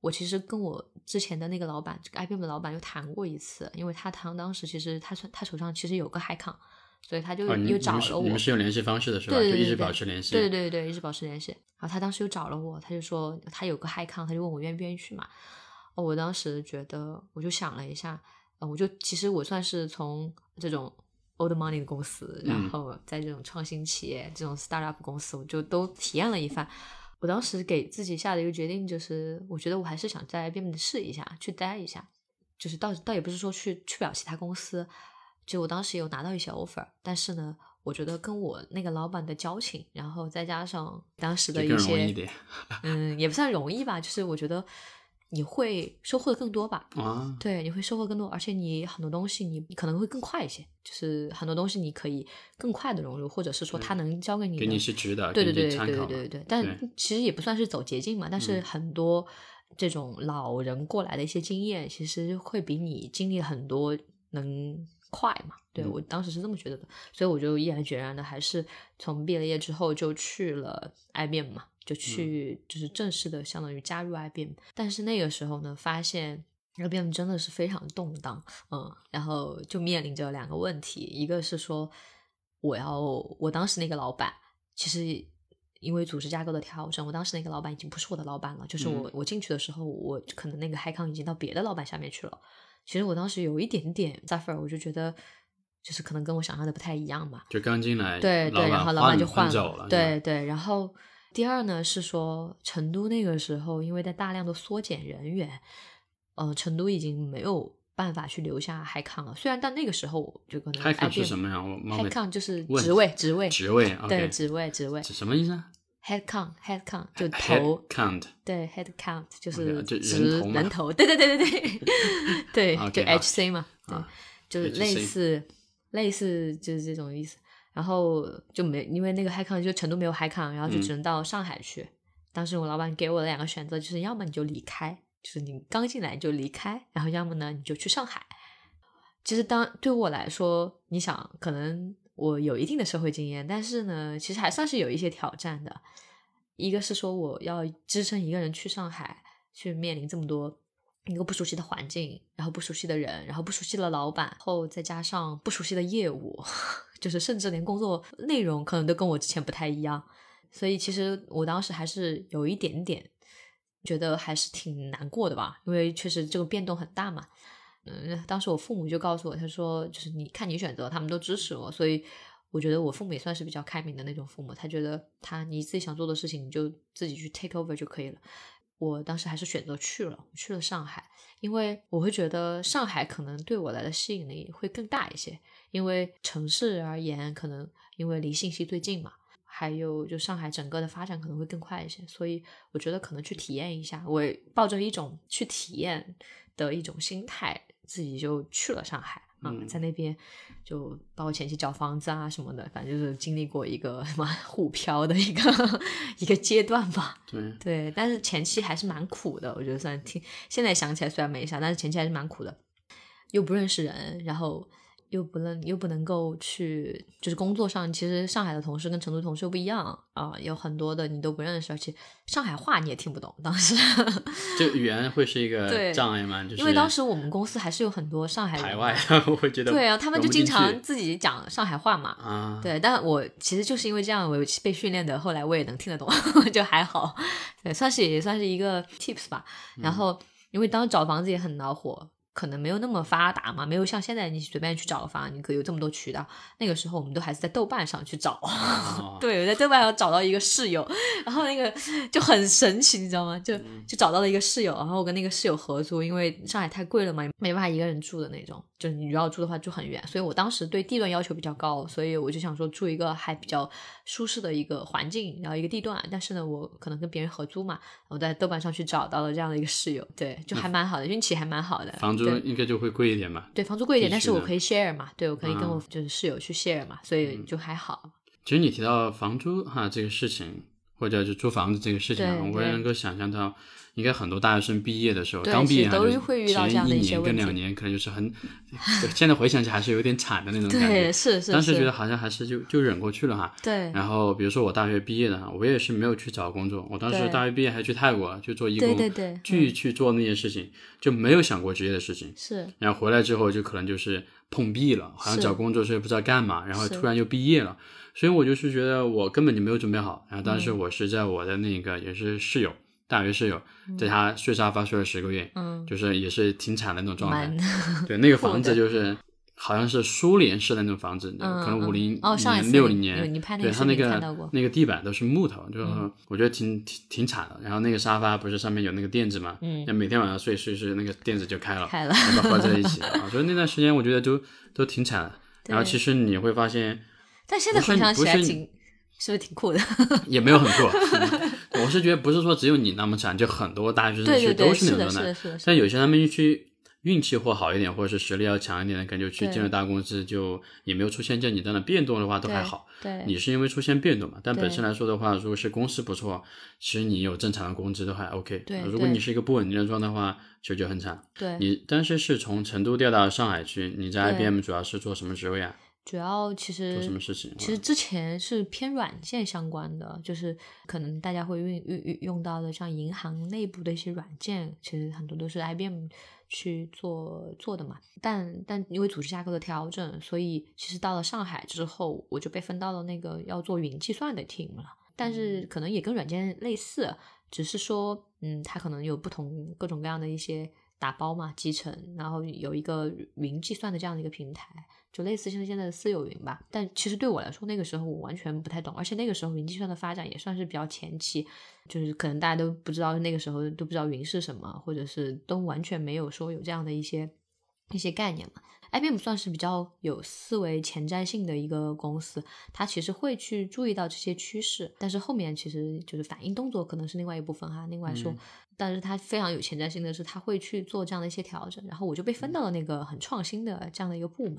我其实跟我之前的那个老板，这个 IBM 的老板又谈过一次，因为他谈当时其实他算他手上其实有个 HiCon，所以他就又找了我。
你们是有联系方式的是吧？
对对对
就一直保持联系。
对对对对，一直保持联系。然后他当时又找了我，他就说他有个 HiCon，他就问我愿不愿意去嘛。哦，我当时觉得，我就想了一下，呃，我就其实我算是从这种 old money 的公司，然
嗯
后在这种创新企业、这种 startup 公司，我就都体验了一番。我当时给自己下的一个决定就是，我觉得我还是想在 IBM 试一下，去待一下。就是倒倒也不是说去去不了其他公司，就我当时有拿到一些 offer，但是呢，我觉得跟我那个老板的交情，然后再加上当时的一些，
一
嗯，也不算容易吧，就是我觉得你会收获的更多吧。
啊。
对，你会收获更多，而且你很多东西你你可能会更快一些，就是很多东西你可以更快的融入，或者是说他能教给你的，
给你是值得，
对
给
对对对对对对，但
对
其实也不算是走捷径嘛，但是
嗯
很多这种老人过来的一些经验，其实会比你经历很多能快嘛。对
嗯
我当时是这么觉得的，所以我就毅然决然的还是从毕了业之后就去了 IBM 嘛，就
嗯
去就是正式的相当于加入 IBM，但是那个时候呢，发现 IBM 真的是非常动荡，嗯，然后就面临着两个问题，一个是说我要我当时那个老板其实。因为组织架构的调整，我当时那个老板已经不是我的老板了。就是我、
嗯
我进去的时候，我可能那个 HiCon 已经到别的老板下面去了。其实我当时有一点点 suffer，我就觉得就是可能跟我想象的不太一样嘛。
就刚进来，
对对，然后老板
板
就换
走了，
对对，然后第二呢是说成都那个时候，因为在大量的缩减人员，呃，成都已经没有办法去留下 HiCon 了。虽然到那个时候就可能
HiCon 是
IBM
什么呀？我冒昧
HiCon 就是职位职位
职位
对职位职位
什么意思啊
headcount headcount 就头
count
对 head count 就是
就人
职
头
对对对对对 [laughs] 对就 HC 嘛，对
啊，
就是类似类似就是这种意思。然后就没因为那个 HiCon 就成都没有 HiCon，然后就
嗯
只能到上海去。当时我老板给我的两个选择就是，要么你就离开，就是你刚进来你就离开，然后要么呢你就去上海。其实当对我来说，你想可能我有一定的社会经验，但是呢，其实还算是有一些挑战的。一个是说我要支撑一个人去上海，去面临这么多一个不熟悉的环境，然后不熟悉的人，然后不熟悉的老板，后再加上不熟悉的业务，就是甚至连工作内容可能都跟我之前不太一样。所以其实我当时还是有一点点觉得还是挺难过的吧，因为确实这个变动很大嘛。嗯，当时我父母就告诉我，他说就是你看你选择，他们都支持我，所以我觉得我父母也算是比较开明的那种父母，他觉得他你自己想做的事情你就自己去 take over 就可以了。我当时还是选择去了，去了上海，因为我会觉得上海可能对我来的吸引力会更大一些，因为城市而言，可能因为离信息最近嘛，还有就上海整个的发展可能会更快一些，所以我觉得可能去体验一下，我抱着一种去体验的一种心态，自己就去了上海。啊、
嗯
在那边就包括前期找房子啊什么的，反正就是经历过一个什么沪漂的一个一个阶段吧。
对，
对，但是前期还是蛮苦的，我觉得算挺。现在想起来虽然没啥，但是前期还是蛮苦的，又不认识人，然后又不能又不能够去，就是工作上，其实上海的同事跟成都同事又不一样啊、有很多的你都不认识，而且上海话你也听不懂。当时，
就语言会是一个 [laughs] 障碍吗？就是
因为当时我们公司还是有很多上海人
排外
嘛，
我 [laughs] 会觉得
对啊，他们就经常自己讲上海话嘛。
啊，
对，但我其实就是因为这样，我被训练的，后来我也能听得懂，[laughs] 就还好。对，算是也算是一个 tips 吧。然后，因为当时找房子也很恼火，可能没有那么发达嘛，没有像现在你随便去找个房，你可以有这么多渠道。那个时候我们都还是在豆瓣上去找。
哦 [laughs]
对，我在豆瓣上找到一个室友，然后那个就很神奇，你知道吗？就就找到了一个室友，然后我跟那个室友合租，因为上海太贵了嘛，没办法一个人住的那种，就是你要住的话住很远，所以我当时对地段要求比较高，所以我就想说住一个还比较舒适的一个环境，然后一个地段，但是呢，我可能跟别人合租嘛，我在豆瓣上去找到了这样的一个室友，对，就还蛮好的，运气还蛮好的，
房租应该就会贵一点嘛？
对房租贵一点，但是我可以 share 嘛，对我可以跟
啊
我就是室友去 share 嘛，所以就还好。
其实你提到房租哈这个事情，或者是租房子这个事情我也能够想象到，应该很多大学生毕业的时候，刚毕业
其实都
还是
会遇到这样的
前一年
一些问题
跟两年，可能就是很，现在回想起来还是有点惨的那种感觉
对，。是是是，
当时觉得好像还是就就忍过去了哈。
对
然后比如说我大学毕业的哈，我也是没有去找工作，我当时大学毕业还去泰国去做义工，
对对对，
去
嗯
去做那些事情，就没有想过职业的事情。
是
然后回来之后就可能就是碰壁了，好像找工作是不知道干嘛，然后突然就毕业了，所以我就是觉得我根本就没有准备好。然后当时
嗯
我是在我的那个也是室友，大学室友，在他睡沙发睡了十个月，
嗯，
就是也是挺惨的那种状态。对，那个 [laughs] 房子就是好像是苏联式的那种房子，
嗯
可能五零年、六
你
零年，对他那
个
那个地板都是木头，就我觉得挺挺挺惨的。然后那个沙发不是上面有那个垫子嘛，
嗯
那每天晚上睡睡睡那个垫子就开了，
开了，
然后合在一起 [laughs] 啊。所以那段时间我觉得都都挺惨的。然后其实你会发现
但现在回想起
不是
来挺，是不是挺酷的？[laughs]
也没有很酷。嗯我是觉得不是说只有你那么惨，就很多大学生其实都
是，
那种状态但有些他们去运气或好一点，或者是实力要强一点的，感觉去进了大公司就也没有出现像你这样的变动的话，都还好。
对，
你是因为出现变动嘛？但本身来说的话，如果是公司不错，其实你有正常的工资都还 OK。
对
如果你是一个不稳定的状态的话，其实就很惨。
对，
你当时是从成都调到上海去，你在 IBM 主要是做什么职位啊？
主要其实
做什么事情？
其实之前是偏软件相关的，就是可能大家会运运运用到的，像银行内部的一些软件，其实很多都是 IBM 去做做的嘛。但但因为组织架构的调整，所以其实到了上海之后，我就被分到了那个要做云计算的 team 了。但是可能也跟软件类似，只是说，嗯，它可能有不同各种各样的一些打包嘛，集成，然后有一个云计算的这样的一个平台。就类似像现在的私有云吧，但其实对我来说，那个时候我完全不太懂，而且那个时候云计算的发展也算是比较前期，就是可能大家都不知道那个时候都不知道云是什么，或者是都完全没有说有这样的一些一些概念嘛。IBM 算是比较有思维前瞻性的一个公司，它其实会去注意到这些趋势，但是后面其实就是反应动作可能是另外一部分哈。另外说，
嗯
但是它非常有前瞻性的是，它会去做这样的一些调整，然后我就被分到了那个很创新的这样的一个部门。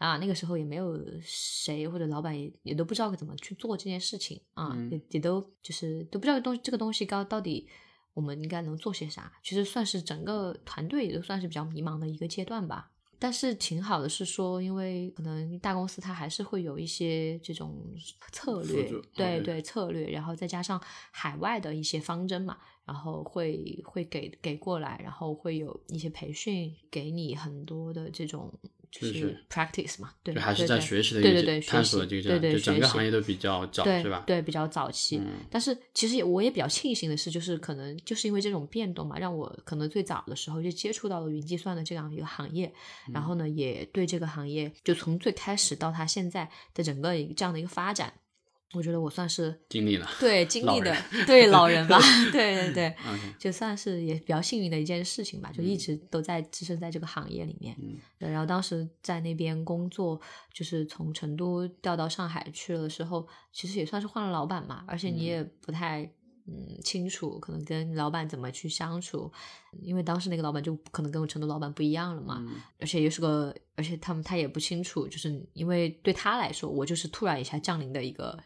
啊，那个时候也没有谁或者老板也也都不知道怎么去做这件事情啊，
嗯
也也都就是都不知道东这个东西高到底我们应该能做些啥。其实算是整个团队也都算是比较迷茫的一个阶段吧。但是挺好的是说，因为可能大公司它还是会有一些这种策略，对对策略，然后再加上海外的一些方针嘛，然后会会给给过来，然后会有一些培训，给你很多的这种就是
是
practice 嘛，对，
就还是在学习的
对
一
对
探索的这个阶段，
对对
就整个行业都比较早，
对
是吧？
对，比较早期。
嗯
但是其实也我也比较庆幸的是，就是可能就是因为这种变动嘛，让我可能最早的时候就接触到了云计算的这样一个行业，
嗯
然后呢，也对这个行业就从最开始到它现在的整个这样的一个发展，我觉得我算是
经历了。
对经历的对老人吧，[laughs] 对对对。就算是也比较幸运的一件事情吧，就一直都在置身在这个行业里面。
嗯
对，然后当时在那边工作，就是从成都调到上海去了的时候，其实也算是换了老板嘛，而且你也不太嗯清楚，可能跟老板怎么去相处，因为当时那个老板就可能跟我成都老板不一样了嘛，
嗯。
而且又是个，而且他们他也不清楚，就是因为对他来说，我就是突然一下降临的一个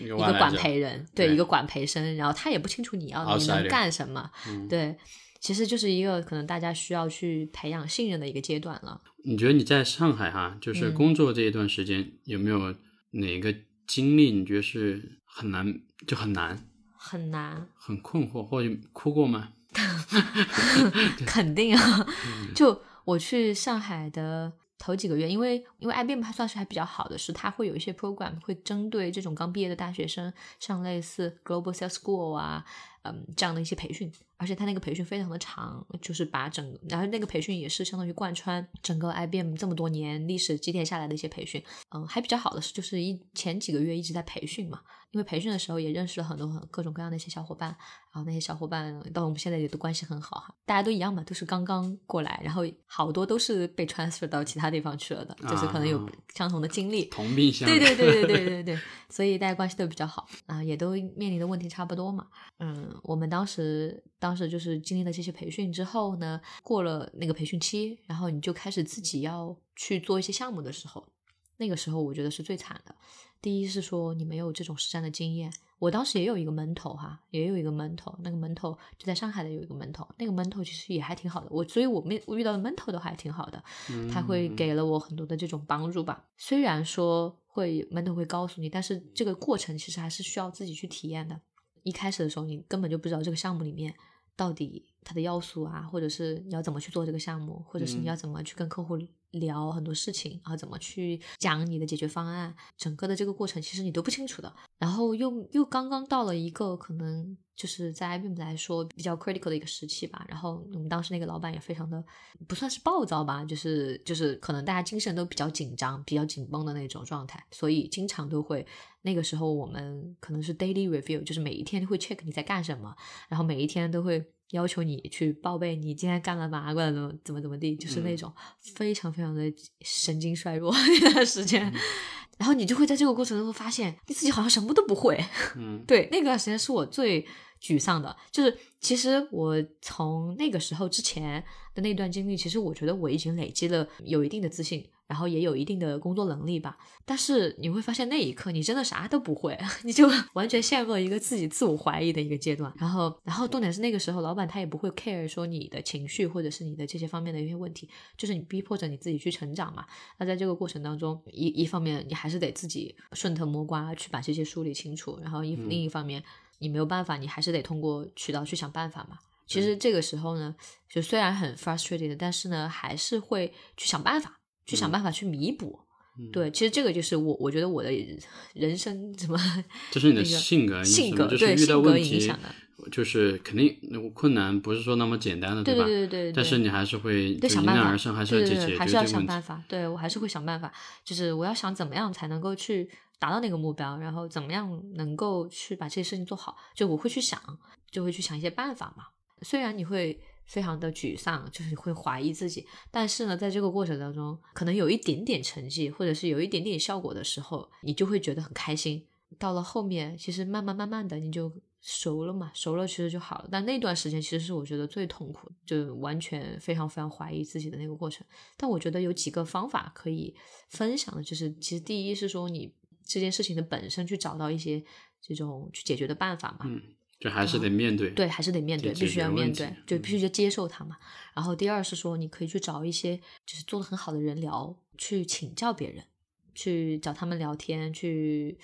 一个
管培人，对
对
一个管培生，然后他也不清楚你要你能干什么，
嗯。
对，其实就是一个可能大家需要去培养信任的一个阶段了。
你觉得你在上海哈，就是
嗯。
工作这一段时间，有没有哪个经历你觉得是很难，就很难、
很难，
很困惑，或者哭过吗？[laughs] [laughs]
肯定啊！
嗯
就我去上海的头几个月，因为因为 IBM 它算是还比较好的是，它会有一些 program 会针对这种刚毕业的大学生上类似 Global Sales School 啊，嗯这样的一些培训，而且他那个培训非常的长，就是把整然后那个培训也是相当于贯穿整个 IBM 这么多年历史积淀下来的一些培训，嗯，还比较好的是就是一前几个月一直在培训嘛，因为培训的时候也认识了很多很各种各样的一些小伙伴，然后那些小伙伴到我们现在也都关系很好哈，大家都一样嘛，都是刚刚过来，然后好多都是被 transfer 到其他地方去了的，就是可能有
啊
相同的经历。
同病相
对
怜。
对对对 [laughs] 对对对，所以大家关系都比较好啊，也都面临的问题差不多嘛。嗯，我们当时当时就是经历了这些培训之后呢，过了那个培训期，然后你就开始自己要去做一些项目的时候，那个时候我觉得是最惨的。第一是说你没有这种实战的经验，我当时也有一个门头哈，也有一个门头，那个门头就在上海的有一个门头，那个门头其实也还挺好的，我所以我没我遇到的门头都还挺好的，他会给了我很多的这种帮助吧。虽然说会门头会告诉你，但是这个过程其实还是需要自己去体验的。一开始的时候，你根本就不知道这个项目里面到底它的要素啊，或者是你要怎么去做这个项目，或者是你要怎么去跟客户。聊很多事情，然后怎么去讲你的解决方案，整个的这个过程其实你都不清楚的。然后又又刚刚到了一个可能就是在 IBM 来说比较 critical 的一个时期吧。然后我们当时那个老板也非常的不算是暴躁吧，就是就是可能大家精神都比较紧张、比较紧绷的那种状态，所以经常都会那个时候我们可能是 daily review，就是每一天都会 check 你在干什么，然后每一天都会。要求你去报备你今天干了嘛，或者怎么怎么怎么地，就是那种非常非常的神经衰弱 [laughs] 那段时间，[laughs] 然后你就会在这个过程中发现你自己好像什么都不会。
嗯，
对，那段时间是我最沮丧的，就是其实我从那个时候之前的那段经历，其实我觉得我已经累积了有一定的自信。然后也有一定的工作能力吧，但是你会发现那一刻你真的啥都不会，[laughs] 你就 [laughs] 完全陷入了一个自己自我怀疑的一个阶段。然后，然后重点是那个时候老板他也不会 care 说你的情绪或者是你的这些方面的一些问题，就是你逼迫着你自己去成长嘛。那在这个过程当中，一一方面你还是得自己顺藤摸瓜去把这些梳理清楚，然后一另一方面你没有办法，你还是得通过渠道去想办法嘛。其实这个时候呢，就虽然很 frustrated，但是呢还是会去想办法。去想办法去弥补，对，其实这个就是我，我觉得我的人生怎么，
这是你的 [laughs] 性格，
性格
对
性格影响的，
就是肯定困难不是说那么简单的，
对
吧？
对对对。
但是你还是会
想办法
还是要解决，
还是要想办法。对我还是会想办法，就是我要想怎么样才能够去达到那个目标，然后怎么样能够去把这些事情做好，就我会去想，就会去想一些办法嘛。虽然你会。非常的沮丧，就是会怀疑自己。但是呢，在这个过程当中，可能有一点点成绩，或者是有一点点效果的时候，你就会觉得很开心。到了后面，其实慢慢慢慢的，你就熟了嘛，熟了其实就好了。但那段时间其实是我觉得最痛苦，就完全非常非常怀疑自己的那个过程。但我觉得有几个方法可以分享的，就是其实第一是说你这件事情的本身去找到一些这种去解决的办法嘛。
嗯就还是得面对，
对，还是得面对，必须要面对，就必须就接受它嘛。然后第二是说，你可以去找一些就是做的很好的人聊，去请教别人，去找他们聊天，去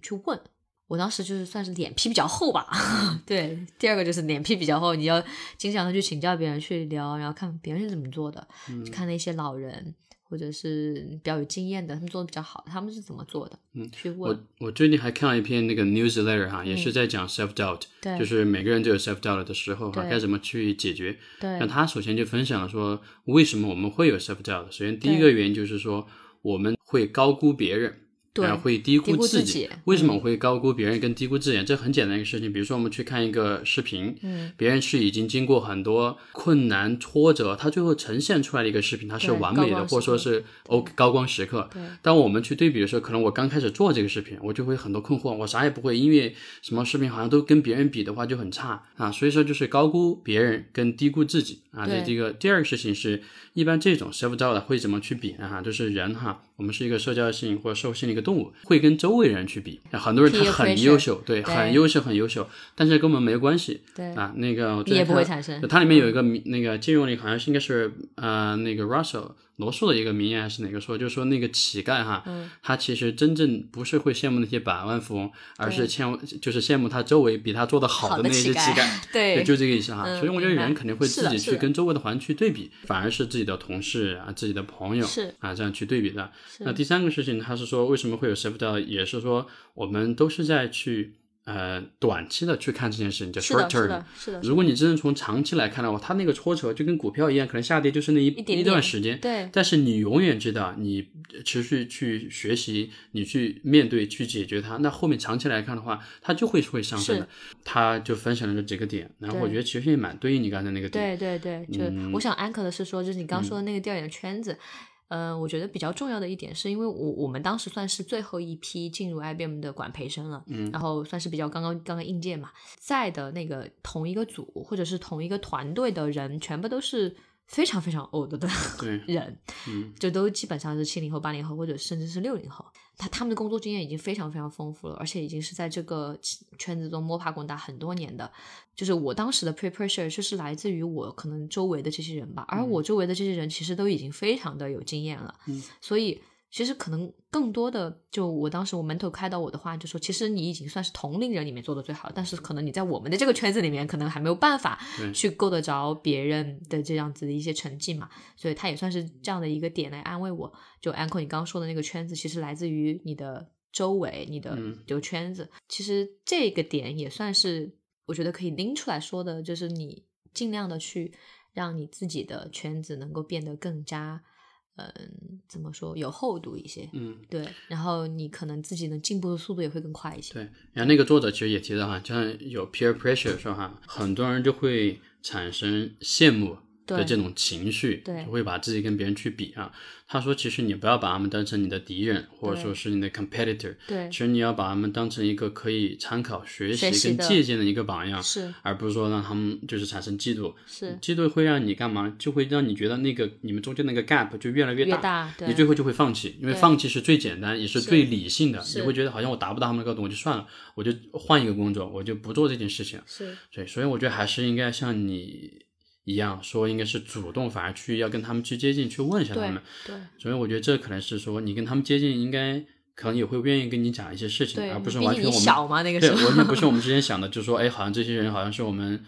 去问。我当时就是算是脸皮比较厚吧，[laughs] 对。第二个就是脸皮比较厚，你要经常的去请教别人，去聊，然后看别人是怎么做的，看那些老人。或者是比较有经验的，他们做的比较好，他们是怎么做的？
嗯，
去问。
我我最近还看了一篇那个 newsletter 哈，也是在讲 self doubt，就是每个人都有 self doubt 的时候哈，该怎么去解决？
对。
那他首先就分享了说，为什么我们会有 self doubt？首先第一个原因就是说，我们会高估别人。
对，
会低估
自
己。为什么我会高估别人跟低估自己？这很简单一个事情。比如说，我们去看一个视频，
嗯，
别人是已经经过很多困难挫折，他最后呈现出来的一个视频，它是完美的，或者说是高光时刻。
对。
当我们去对比的时候，可能我刚开始做这个视频，我就会很多困惑，我啥也不会，因为什么视频好像都跟别人比的话就很差啊。所以说，就是高估别人跟低估自己啊。这这个第二个事情是，一般这种 self doubt 会怎么去比呢？哈，就是人哈。我们是一个社交性或者社会性的一个动物，会跟周围人去比。很多人他很优秀，对，很优秀，很优秀，但是跟我们没有关系。
对
啊，那个
你也不会产生。
它里面有一个那个借用里，好像是应该是呃那个 Russell。罗素的一个名言还是哪个说？就是说那个乞丐哈，他其实真正不是会羡慕那些百万富翁，而是羡慕就是羡慕他周围比他做的好的那些乞丐。[laughs]
对，
就这个意思哈。所以我觉得人肯定会自己去跟周围的环境去对比，反而是自己的同事啊、自己的朋友啊这样去对比的。那第三个事情，他是说为什么会有 self doubt，也是说我们都是在去。呃，短期的去看这件事情叫 short term。
是的，是的。
如果你真正从长期来看的话，它那个挫折就跟股票一样，可能下跌就是那一
一
段时间。
对。
但是你永远知道，你持续去学习，你去面对，去解决它，那后面长期来看的话，它就会会上升的。他就分享了这几个点，然后我觉得其实也蛮对应你刚才那个点。
对对对，就我想 anchor 的是说，就是你刚说的那个调研的圈子。呃，我觉得比较重要的一点是因为我我们当时算是最后一批进入 IBM 的管培生了，
嗯，
然后算是比较刚刚刚刚应届嘛，在的那个同一个组或者是同一个团队的人，全部都是非常非常 old 的
对，
人，
嗯，
就都基本上是七零后、八零后，或者甚至是六零后。他他们的工作经验已经非常非常丰富了，而且已经是在这个圈子中摸爬滚打很多年的。就是我当时的 pre pressure 就是来自于我可能周围的这些人吧，而我周围的这些人其实都已经非常的有经验了，
嗯
所以其实可能更多的，就我当时我门头开导我的话，就说其实你已经算是同龄人里面做的最好，但是可能你在我们的这个圈子里面，可能还没有办法
对
去够得着别人的这样子的一些成绩嘛，所以他也算是这样的一个点来安慰我。就 Uncle 你刚刚说的那个圈子，其实来自于你的周围，你的
嗯
这个圈子，其实这个点也算是我觉得可以拎出来说的，就是你尽量的去让你自己的圈子能够变得更加。嗯，怎么说有厚度一些？
嗯，
对，然后你可能自己的进步的速度也会更快一些。
对。然后那个作者其实也提到哈，就像有 peer pressure 的时候哈，很多人就会产生羡慕的
对
这种情绪，就会把自己跟别人去比啊。他说，其实你不要把他们当成你的敌人，或者说是你的 competitor，
对
其，实你要把他们当成一个可以参考、学习跟借鉴的一个榜样，
是
而不是说让他们就是产生嫉妒。
是
嫉妒会让你干嘛？就会让你觉得那个你们中间那个 gap 就越来越
越大，对，
你最后就会放弃，因为放弃是最简单也是
是
最理性的。你会觉得好像我达不到他们的高度，我就算了，我就换一个工作，我就不做这件事情。
是
对，所以我觉得还是应该像你一样说，应该是主动，反而去要跟他们去接近，去问一下他们。
对
所以我觉得这可能是说你跟他们接近，应该可能也会愿意跟你讲一些事情，
对，
而不是完全我们
小嘛，那个
对，完全不是 [laughs] 我们之前想的，就是说，哎，好像这些人好像是我们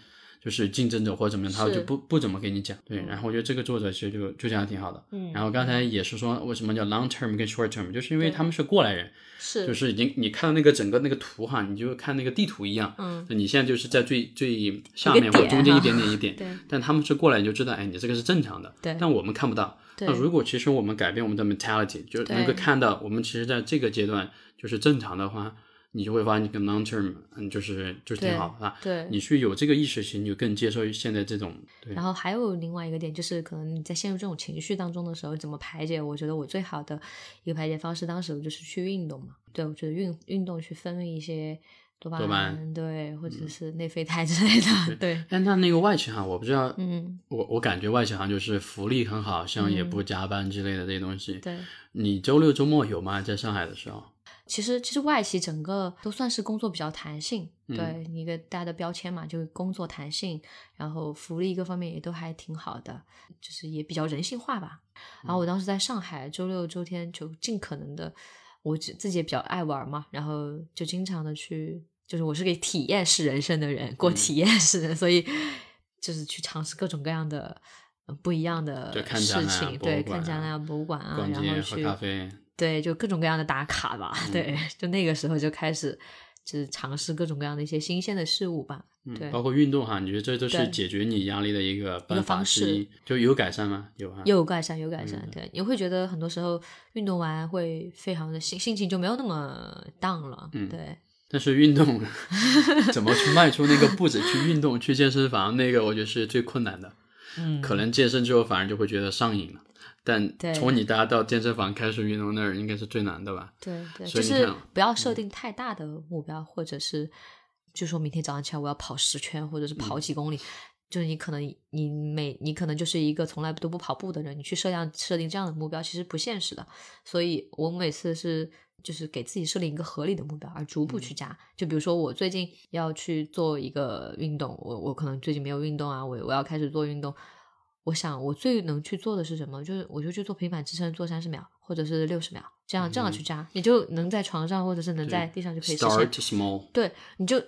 就是竞争者或者怎么样，他就不不怎么跟你讲。对，然后我觉得这个作者其实就就讲的挺好的。
嗯。
然后刚才也是说，为什么叫 long term 跟 short term，就是因为他们是过来人，
是。
就是已经你看到那个整个那个图哈，你就看那个地图一样，
嗯，
你现在就是在最最下面或中间一点点一点，
对。[laughs]
但他们是过来你就知道，哎，你这个是正常的，
对。
但我们看不到。那如果其实我们改变我们的 mentality，就能够看到我们其实在这个阶段就是正常的话，你就会发现你跟 long term，嗯，就是就是挺好的啊。
对。
你去有这个意识型，你就更接受现在这种对
然后还有另外一个点，就是可能你在陷入这种情绪当中的时候，怎么排解？我觉得我最好的一个排解方式，当时就是去运动嘛。对，我觉得运运动去分泌一些多巴
多巴
胺，对，或者是内啡肽之类的，对，
但他那个外企行，我不知道，
嗯，
我我感觉外企行就是福利很好，像也不加班之类的这些东西。
对。
你周六周末有吗？在上海的时候？
其实其实外企整个都算是工作比较弹性，
嗯
对一个大家的标签嘛，就是工作弹性，然后福利各方面也都还挺好的，就是也比较人性化吧。然后我当时在上海，周六周天就尽可能的，我自自己也比较爱玩嘛，然后就经常的去，就是我是个体验式人生的人，过
嗯
体验式的，所以就是去尝试各种各样的。呃不一样的事情，对，看展览啊、博物馆啊，然后去
咖啡，
对，就各种各样的打卡吧。
嗯 [laughs]
对，就那个时候就开始就是尝试各种各样的一些新鲜的事物吧。对
嗯，包括运动哈，你觉得这都是解决你压力的一个办法
方
之一？就有改善吗？有啊。
有改善，有改善。
嗯
对，你会觉得很多时候运动完会非常的心心情就没有那么 down 了。
嗯
对，[laughs]
但是运动 [laughs] 怎么去迈出那个步子去运动去健身房，那个我觉得是最困难的。
嗯，
可能健身之后反而就会觉得上瘾了，但从你大家到健身房开始运动那儿应该是最难的吧？
对对，就是不要设定太大的目标，或者是就说明天早上起来我要跑十圈，或者是
嗯
跑几公里。就是你可能你每你可能就是一个从来都不跑步的人，你去设定设定这样的目标其实不现实的。所以我每次是就是给自己设定一个合理的目标，而逐步去加。就比如说我最近要去做一个运动，我我可能最近没有运动啊，我我要开始做运动。我想我最能去做的是什么？就是我就去做平板支撑，做三十秒或者是六十秒，这样这样去加，你就能在床上或者是能在地上就可以实现。
Start small，
对，你就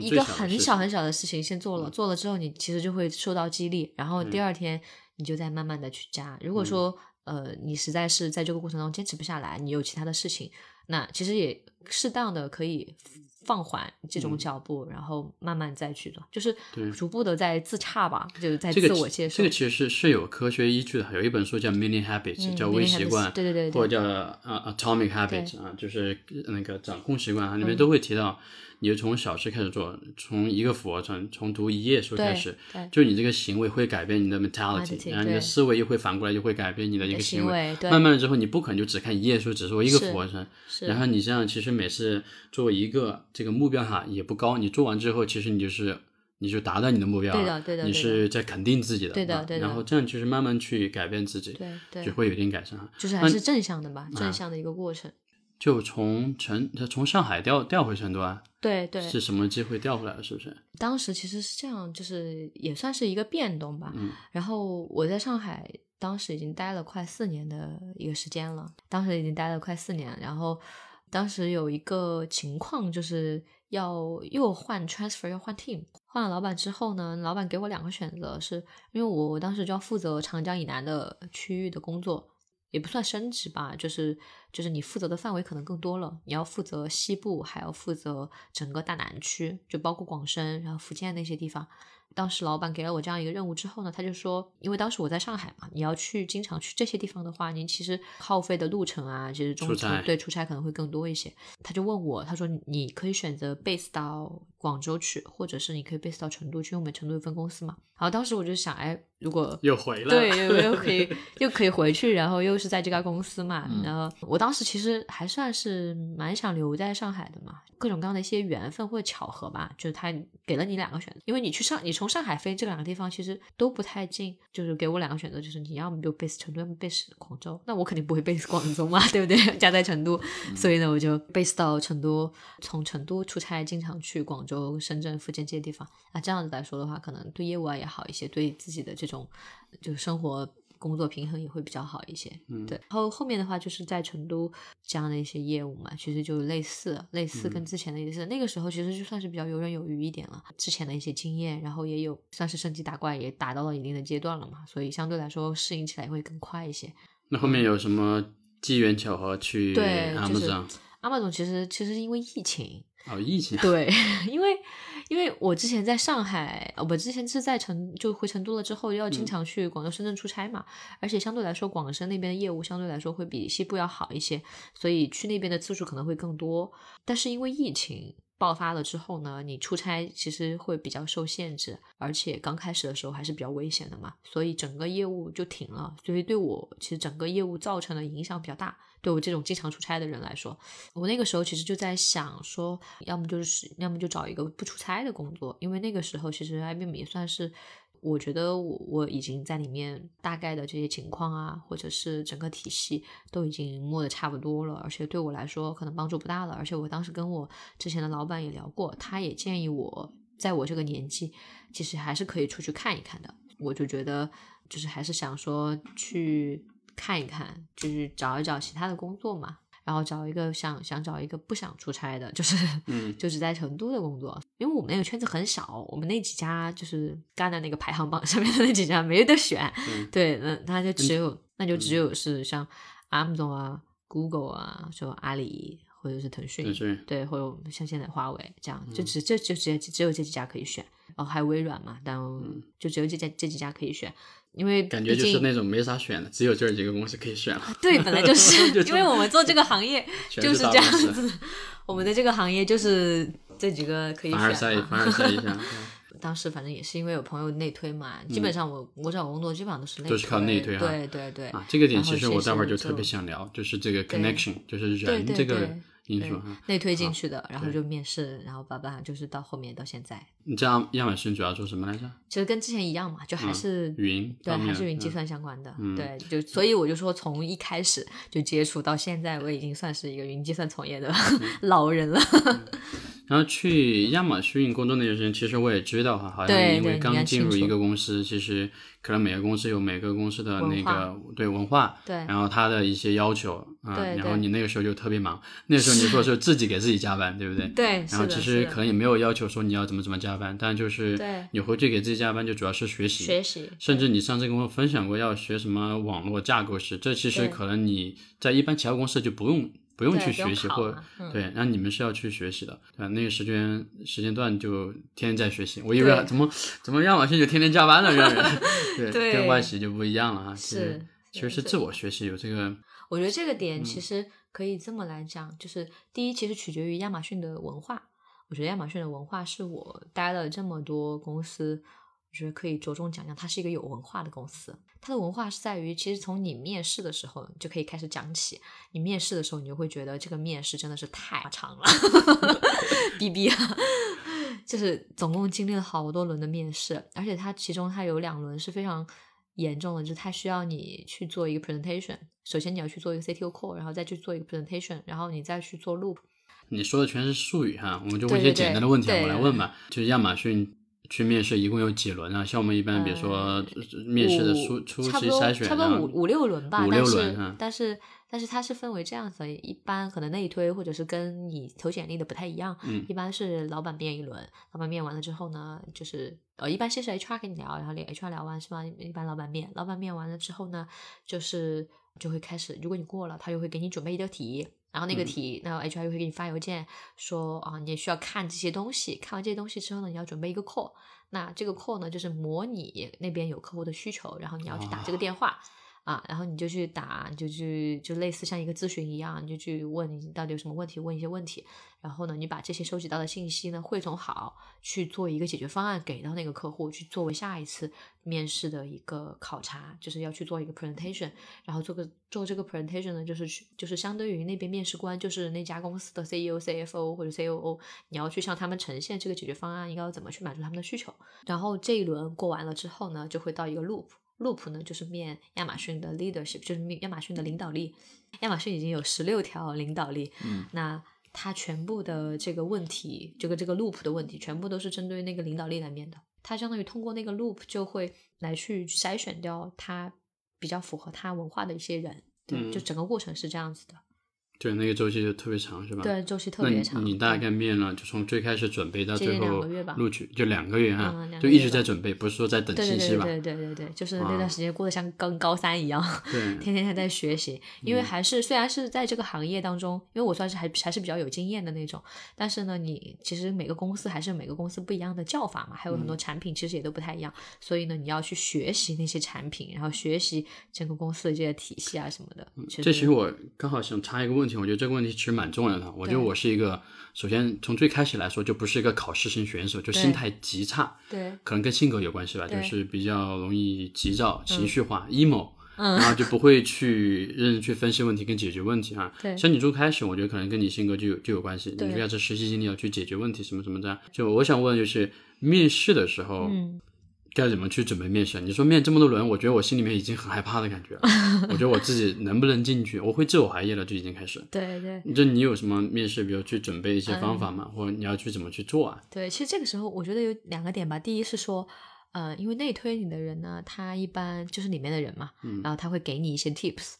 一个很小很小的事情先做了，做了之后你其实就会受到激励，然后第二天你就再慢慢的去加。如果说、呃你实在是在这个过程中坚持不下来，你有其他的事情，那其实也适当的可以放缓这种脚步，然后慢慢再去做，就是逐步的在自洽吧，就是在自我接受。
这个其实是是有科学依据的，有一本书叫《Mini Habits》，
嗯
叫微习惯，
对对对对。
或者叫呃 Atomic Habits 啊，就是那个掌控习惯啊，里面都会提到，你就从小事开始做，从一个俯卧撑，从读一页书开始，就你这个行为会改变你的
mentality，Mentality，
然后你的思维又会反过来就会改变你的一个
行为对
慢慢的之后，你不可能就只看一页书，只做一个俯卧撑，然后你这样其实每次做一个这个目标哈也不高，你做完之后，其实你就是你就达到你的目标了，
对的对的
你是在肯定自己的，啊
对的对的
然后这样就是慢慢去改变自己，
对对
就，会有一定改善啊。
就是还是正向的吧，正向的一个过程。
就从成从上海调调回成都啊，
对对，
是什么机会调回来的？是不是？
当时其实是这样，就是也算是一个变动吧。
嗯
然后我在上海当时已经待了快四年的一个时间了，当时已经待了快四年。然后当时有一个情况就是要又换 transfer 要换 team，换了老板之后呢，老板给我两个选择是，因为我我当时就要负责长江以南的区域的工作。也不算升职吧，就是就是你负责的范围可能更多了，你要负责西部，还要负责整个大南区，就包括广深，然后福建那些地方。当时老板给了我这样一个任务之后呢，他就说，因为当时我在上海嘛，你要去经常去这些地方的话，您其实耗费的路程啊，其实中途对出差可能会更多一些。他就问我，他说你可以选择 base 到广州去，或者是你可以 base 到成都去，因为我们成都有分公司嘛。然后当时我就想，哎，如果
又回来了，
对，又又可以 [laughs] 又可以回去，然后又是在这家公司嘛，
嗯
然后我当时其实还算是蛮想留在上海的嘛，各种各样的一些缘分或者巧合吧，就是他给了你两个选择，因为你去上，你从从上海飞这两个地方其实都不太近，就是给我两个选择，就是你要么就 base 成都，要么 base 广州，那我肯定不会 base 广州嘛，[laughs] 对不对？家在成都，所以呢，我就 base 到成都，从成都出差，经常去广州、深圳、福建这些地方。那这样子来说的话，可能对业务啊也好一些，对自己的这种就是生活工作平衡也会比较好一些。
嗯
对。然后后面的话就是在成都这样的一些业务嘛，其实就类似，类似跟之前的类似。那个时候其实就算是比较游刃有余一点了，之前的一些经验，然后也有算是升级打怪，也达到了一定的阶段了嘛，所以相对来说适应起来会更快一些。
那后面有什么机缘巧合去
对就是
Amazon？
阿玛总其实其实因为疫情，
哦，疫情，[laughs]
对，因为因为我之前在上海，呃我之前是在成就回成都了之后，要经常去广州、深圳出差嘛，而且相对来说，广深那边的业务相对来说会比西部要好一些，所以去那边的次数可能会更多。但是因为疫情爆发了之后呢，你出差其实会比较受限制，而且刚开始的时候还是比较危险的嘛，所以整个业务就停了，所以对我其实整个业务造成的影响比较大。对我这种经常出差的人来说，我那个时候其实就在想说，要么就是要么就找一个不出差的工作，因为那个时候其实 IBM 也算是，我觉得我我已经在里面大概的这些情况啊，或者是整个体系都已经摸得差不多了，而且对我来说可能帮助不大了。而且我当时跟我之前的老板也聊过，他也建议我在我这个年纪，其实还是可以出去看一看的。我就觉得就是还是想说去看一看，就是找一找其他的工作嘛。然后找一个想想找一个不想出差的，就是 [laughs]
嗯。
就只在成都的工作，因为我们那个圈子很小，我们那几家就是干的那个排行榜 [laughs] 上面的那几家没得选，
嗯。[laughs]
对，那那就只有那就只有是像 Amazon 啊、Google 啊，说阿里或者是腾讯，
腾讯
对，或者像现在华为这样，
嗯
就只就就只只有这几家可以选，哦，还有微软嘛，但就只有这家这几家可以选，因为
嗯感觉就是那种没啥选的，只有这几个公司可以选了。
对，本来就 [laughs] 是因为我们做这个行业 [laughs] 就是是这样子，[laughs] 我们的这个行业就是这几个可以
凡尔赛，
选嘛。
凡尔赛一下，
当时反正也是因为有朋友内推嘛，基本上我我找工作基本上都是内
推都是靠内推啊
对对对，
啊，这个点其实我待会儿就特别想聊，就是这个 connection，就是人这个
内推进去的，然后就面试，然后叭叭就是到后面到现在，
你这样亚马逊主要做什么来着？
其实跟之前一样嘛，就还是
嗯云
对，还是云计
嗯
算相关的，
嗯
对，就所以我就说从一开始就接触到现在，我已经算是一个云计算从业的 [laughs]
嗯
老人了。[laughs]
然后去亚马逊工作那段时间，其实我也知道哈，好像因为刚进入一个公司，其实可能每个公司有每个公司的那个对文化，
对
然后他的一些要求啊，
对
然后你那个时候就特别忙，那时候你说 [laughs] 是自己给自己加班，对不对？
对，
然后其实可能也没有要求说你要怎么怎么加班，但就是你回去给自己加班，就主要是学习。
学习，
甚至你上次跟我分享过要学什么网络架构师，这其实可能你在一般其他公司就不用不用去学习或对，然后你们是要去学习的，对吧？那个时间时间段就天天在学习，我以为怎么怎么亚马逊就天天加班了，让人 [laughs] 对
对
跟外企就不一样了啊，
是
其实是自我学习有这个
我觉得这个
嗯。
点其实可以这么来讲，就是第一，其实取决于亚马逊的文化。我觉得亚马逊的文化是我待了这么多公司，我觉得可以着重讲讲，它是一个有文化的公司。它的文化是在于，其实从你面试的时候就可以开始讲起。你面试的时候，你就会觉得这个面试真的是太长了，[laughs] 逼逼啊！[laughs] 就是总共经历了好多轮的面试，而且它其中它有两轮是非常严重的，就是它需要你去做一个 presentation。首先你要去做一个 CTO call，然后再去做一个 presentation，然后你再去做 loop。
你说的全是术语哈，我们就问一些简单的问题，我来问吧。就是亚马逊去面试一共有几轮啊？像我们一般，比如说面试的初初期筛选，
差不多五五六轮吧。
五六轮，
但是但是它是分为这样子，一般可能内推或者是跟你投简历的不太一样。
嗯，
一般是老板面一轮，老板面完了之后呢，就是呃，一般先是 HR 跟你聊，然后连 HR 聊完是吧？一般老板面，老板面完了之后呢，就是就会开始，如果你过了，他就会给你准备一道题。然后那个题，那 HR 又会给你发邮件说啊，你需要看这些东西，看完这些东西之后呢，你要准备一个 call。那这个 call 呢，就是模拟那边有客户的需求，然后你要去打这个电话。啊，然后你就去打，你就去就类似像一个咨询一样，你就去问你到底有什么问题，问一些问题。然后呢，你把这些收集到的信息呢汇总好，去做一个解决方案给到那个客户，去作为下一次面试的一个考察，就是要去做一个 presentation。然后做个做这个 presentation 呢，就是去就是相对于那边面试官，就是那家公司的 CEO、CFO 或者 COO，你要去向他们呈现这个解决方案应该要怎么去满足他们的需求。然后这一轮过完了之后呢，就会到一个 loop。Loop 呢，就是面亚马逊的 leadership，就是面亚马逊的领导力。亚马逊已经有十六条领导力，
嗯，
那它全部的这个问题，这个这个 loop 的问题，全部都是针对那个领导力来面的。它相当于通过那个 loop 就会来去筛选掉他比较符合他文化的一些人，对，就整个过程是这样子的。
对，那个周期就特别长，是吧？
对，周期特别长。
你大概面了，就从最开始准备到最后录取，就两
个
月哈，就一直在准备，不是说在等信息
吧？对对对对对，就是那段时间过得像跟高三一样，
对，[laughs]
天天还在学习。因为还是虽然是在这个行业当中，因为我算是还还是比较有经验的那种，但是呢，你其实每个公司还是每个公司不一样的叫法嘛，还有很多产品其实也都不太一样，所以呢，你要去学习那些产品，然后学习整个公司的这些体系啊什么的。
这其实我刚好想插一个问题，我觉得这个问题其实。蛮重要的，我觉得我是一个，首先从最开始来说就不是一个考试型选手，就心态极差，
对，
可能跟性格有关系吧，就是比较容易急躁、情绪化、emo，然后就不会去认真去分析问题跟解决问题啊。
对，
像你最开始，我觉得可能跟你性格就有就有关系，你要这实习经历要去解决问题什么什么的。就我想问，就是面试的时候。该怎么去准备面试？你说面这么多轮，我觉得我心里面已经很害怕的感觉了。[laughs] 我觉得我自己能不能进去，我会自我怀疑了，就已经开始。
对对。
就你有什么面试，比如去准备一些方法吗？或者你要去怎么去做啊？
对，其实这个时候我觉得有两个点吧。第一是说，呃，因为内推你的人呢，他一般就是里面的人嘛，然后他会给你一些 tips。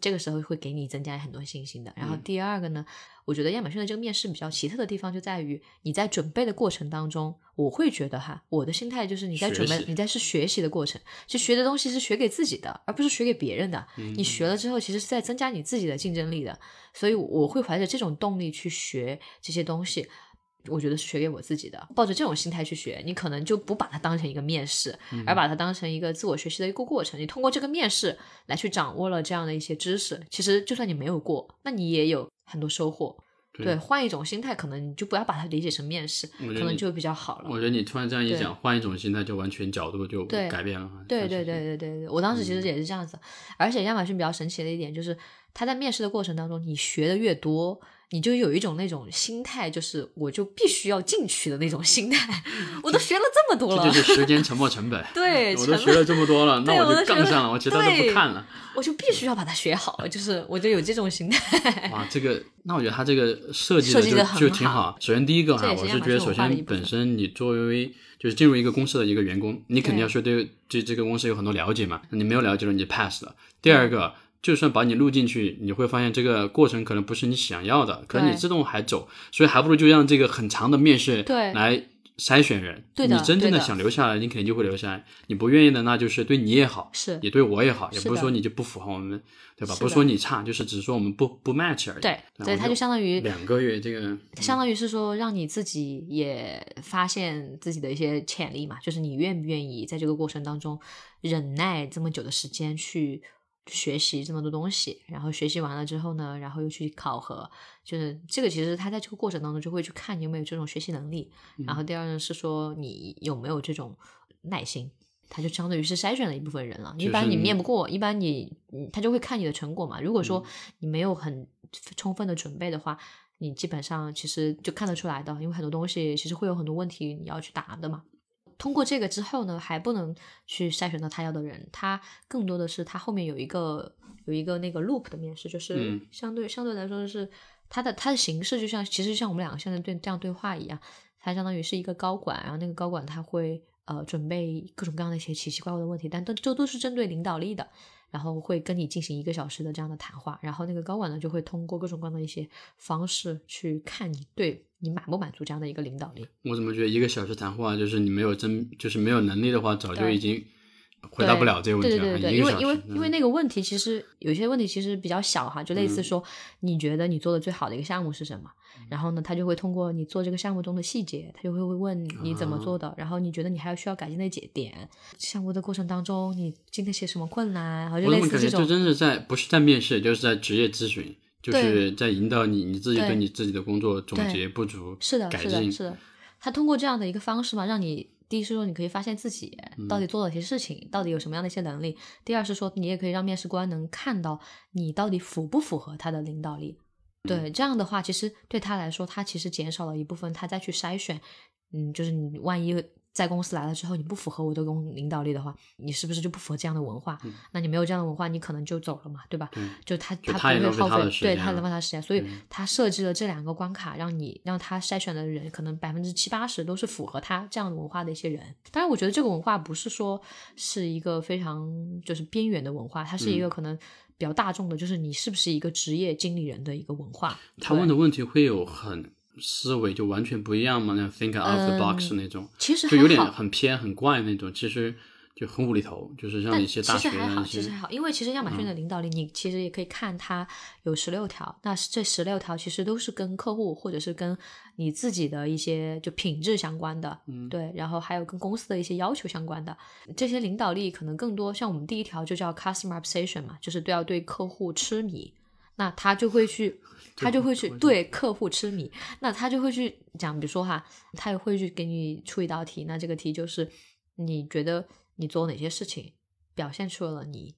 这个时候会给你增加很多信心的。然后第二个呢，我觉得亚马逊的这个面试比较奇特的地方就在于你在准备的过程当中，我会觉得哈，我的心态就是你在准备，你在是学习的过程，就学的东西是学给自己的，而不是学给别人的。你学了之后，其实是在增加你自己的竞争力的。所以我会怀着这种动力去学这些东西。我觉得是学给我自己的，抱着这种心态去学，你可能就不把它当成一个面试，而把它当成一个自我学习的一个过程。你通过这个面试来去掌握了这样的一些知识，其实就算你没有过，那你也有很多收获。对，换一种心态，可能你就不要把它理解成面试，可能就比较好了。
我觉得你突然这样一讲，换一种心态，就完全角度就改变了。
对对对对对对，我当时其实也是这样子。而且亚马逊比较神奇的一点就是，他在面试的过程当中，你学的越多。你就有一种那种心态，就是我就必须要进去的那种心态。[laughs] 我都学了这么多了，
这就是时间沉没成本。[laughs]
对，
我都学了这么多了，那我就杠上了，我其他都不看了。
我就必须要把它学好，就是我就有这种心态。
哇，这个，那我觉得他这个设计的就就挺好。首先第一个哈，我是觉得首先本身你作为就是进入一个公司的一个员工，你肯定要说对对这个公司有很多了解嘛。你没有了解了，你就 pass 了。第二个。就算把你录进去，你会发现这个过程可能不是你想要的，可能你自动还走，所以还不如就让这个很长的面试来筛选人。
对
你真正的想留下来，你肯定就会留下来；你不愿意的，那就是对你也好，
是
也对我也好，也不是说你就不符合我们，对吧？不是说你差，就是只是说我们不不 match 而已。
对，对，它就相当于
两个月，这个
相当于是说让你自己也发现自己的一些潜力嘛，就是你愿不愿意在这个过程当中忍耐这么久的时间去。学习这么多东西，然后学习完了之后呢，然后又去考核，就是这个其实他在这个过程当中就会去看你有没有这种学习能力。然后第二呢是说你有没有这种耐心，他就相当于是筛选了一部分人了。一般你面不过，一般你他就会看你的成果嘛。如果说你没有很充分的准备的话，你基本上其实就看得出来的，因为很多东西其实会有很多问题你要去答的嘛。通过这个之后呢，还不能去筛选到他要的人，他更多的是他后面有一个有一个那个 loop 的面试，就是
嗯。
相对、相对来说是他的他的形式就像其实就像我们两个现在对这样对话一样，他相当于是一个高管，然后那个高管他会呃准备各种各样的一些奇奇怪怪的问题，但都这都是针对领导力的，然后会跟你进行一个小时的这样的谈话，然后那个高管呢就会通过各种各样的一些方式去看你对你满不满足这样的一个领导力。
我怎么觉得一个小时谈话，就是你没有真，就是没有能力的话，早就已经回答不了这个问题了。
对对对对，因为因为因为
嗯
那个问题其实有些问题其实比较小哈，就类
嗯
似说你觉得你做的最好的一个项目是什么？然后呢，他就会通过你做这个项目中的细节，他就会会问你怎么做
啊
的，然后你觉得你还有需要改进的节点，项目的过程当中你经历些什么困难，然后就类似这种。
真是在不是在面试，就是在职业咨询，就是在引导你你自己
对
对你自己的工作总结不足，
是的，
改
是的，
进。
是的。他通过这样的一个方式嘛，让你第一是说你可以发现自己
嗯
到底做了些事情，到底有什么样的一些能力；第二是说你也可以让面试官能看到你到底符不符合他的领导力。
嗯
对，这样的话，其实对他来说，他其实减少了一部分他再去筛选，嗯，就是你万一在公司来了之后，你不符合我的公领导力的话，你是不是就不符合这样的文化？那你没有这样的文化，你可能就走了嘛，对吧？
嗯
就他他不会耗费，对他
间了
浪费他时间，所以
嗯
他设置了这两个关卡，让你让他筛选的人可能百分之七八十都是符合他这样的文化的一些人。当然，我觉得这个文化不是说是一个非常就是边缘的文化，它是一
嗯
个可能比较大众的，就是你是不是一个职业经理人的一个文化。
他问的问题会有很思维就完全不一样嘛？那 think out of the box
嗯
那种，
其实
就有点很偏很怪那种，其实就很无厘头，就是像一些大学
其实还好，
的一些嗯
其实还好，因为其实亚马逊的领导力，你其实也可以看它有十六条，那这十六条其实都是跟客户或者是跟你自己的一些就品质相关的，
嗯。
对，然后还有跟公司的一些要求相关的。这些领导力，可能更多像我们第一条就叫 customer obsession 嘛，就是都要对客户痴迷，那他就会去。[laughs] 他就会去对客户痴迷，那他就会去讲，比如说哈，他也会去给你出一道题，那这个题就是你觉得你做哪些事情表现出了你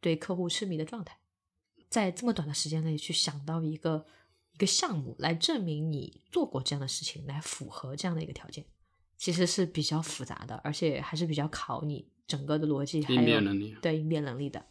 对客户痴迷的状态，在这么短的时间内去想到一个一个项目来证明你做过这样的事情，来符合这样的一个条件，其实是比较复杂的，而且还是比较考你整个的逻辑还
应变
有
能力。
对应变能力的，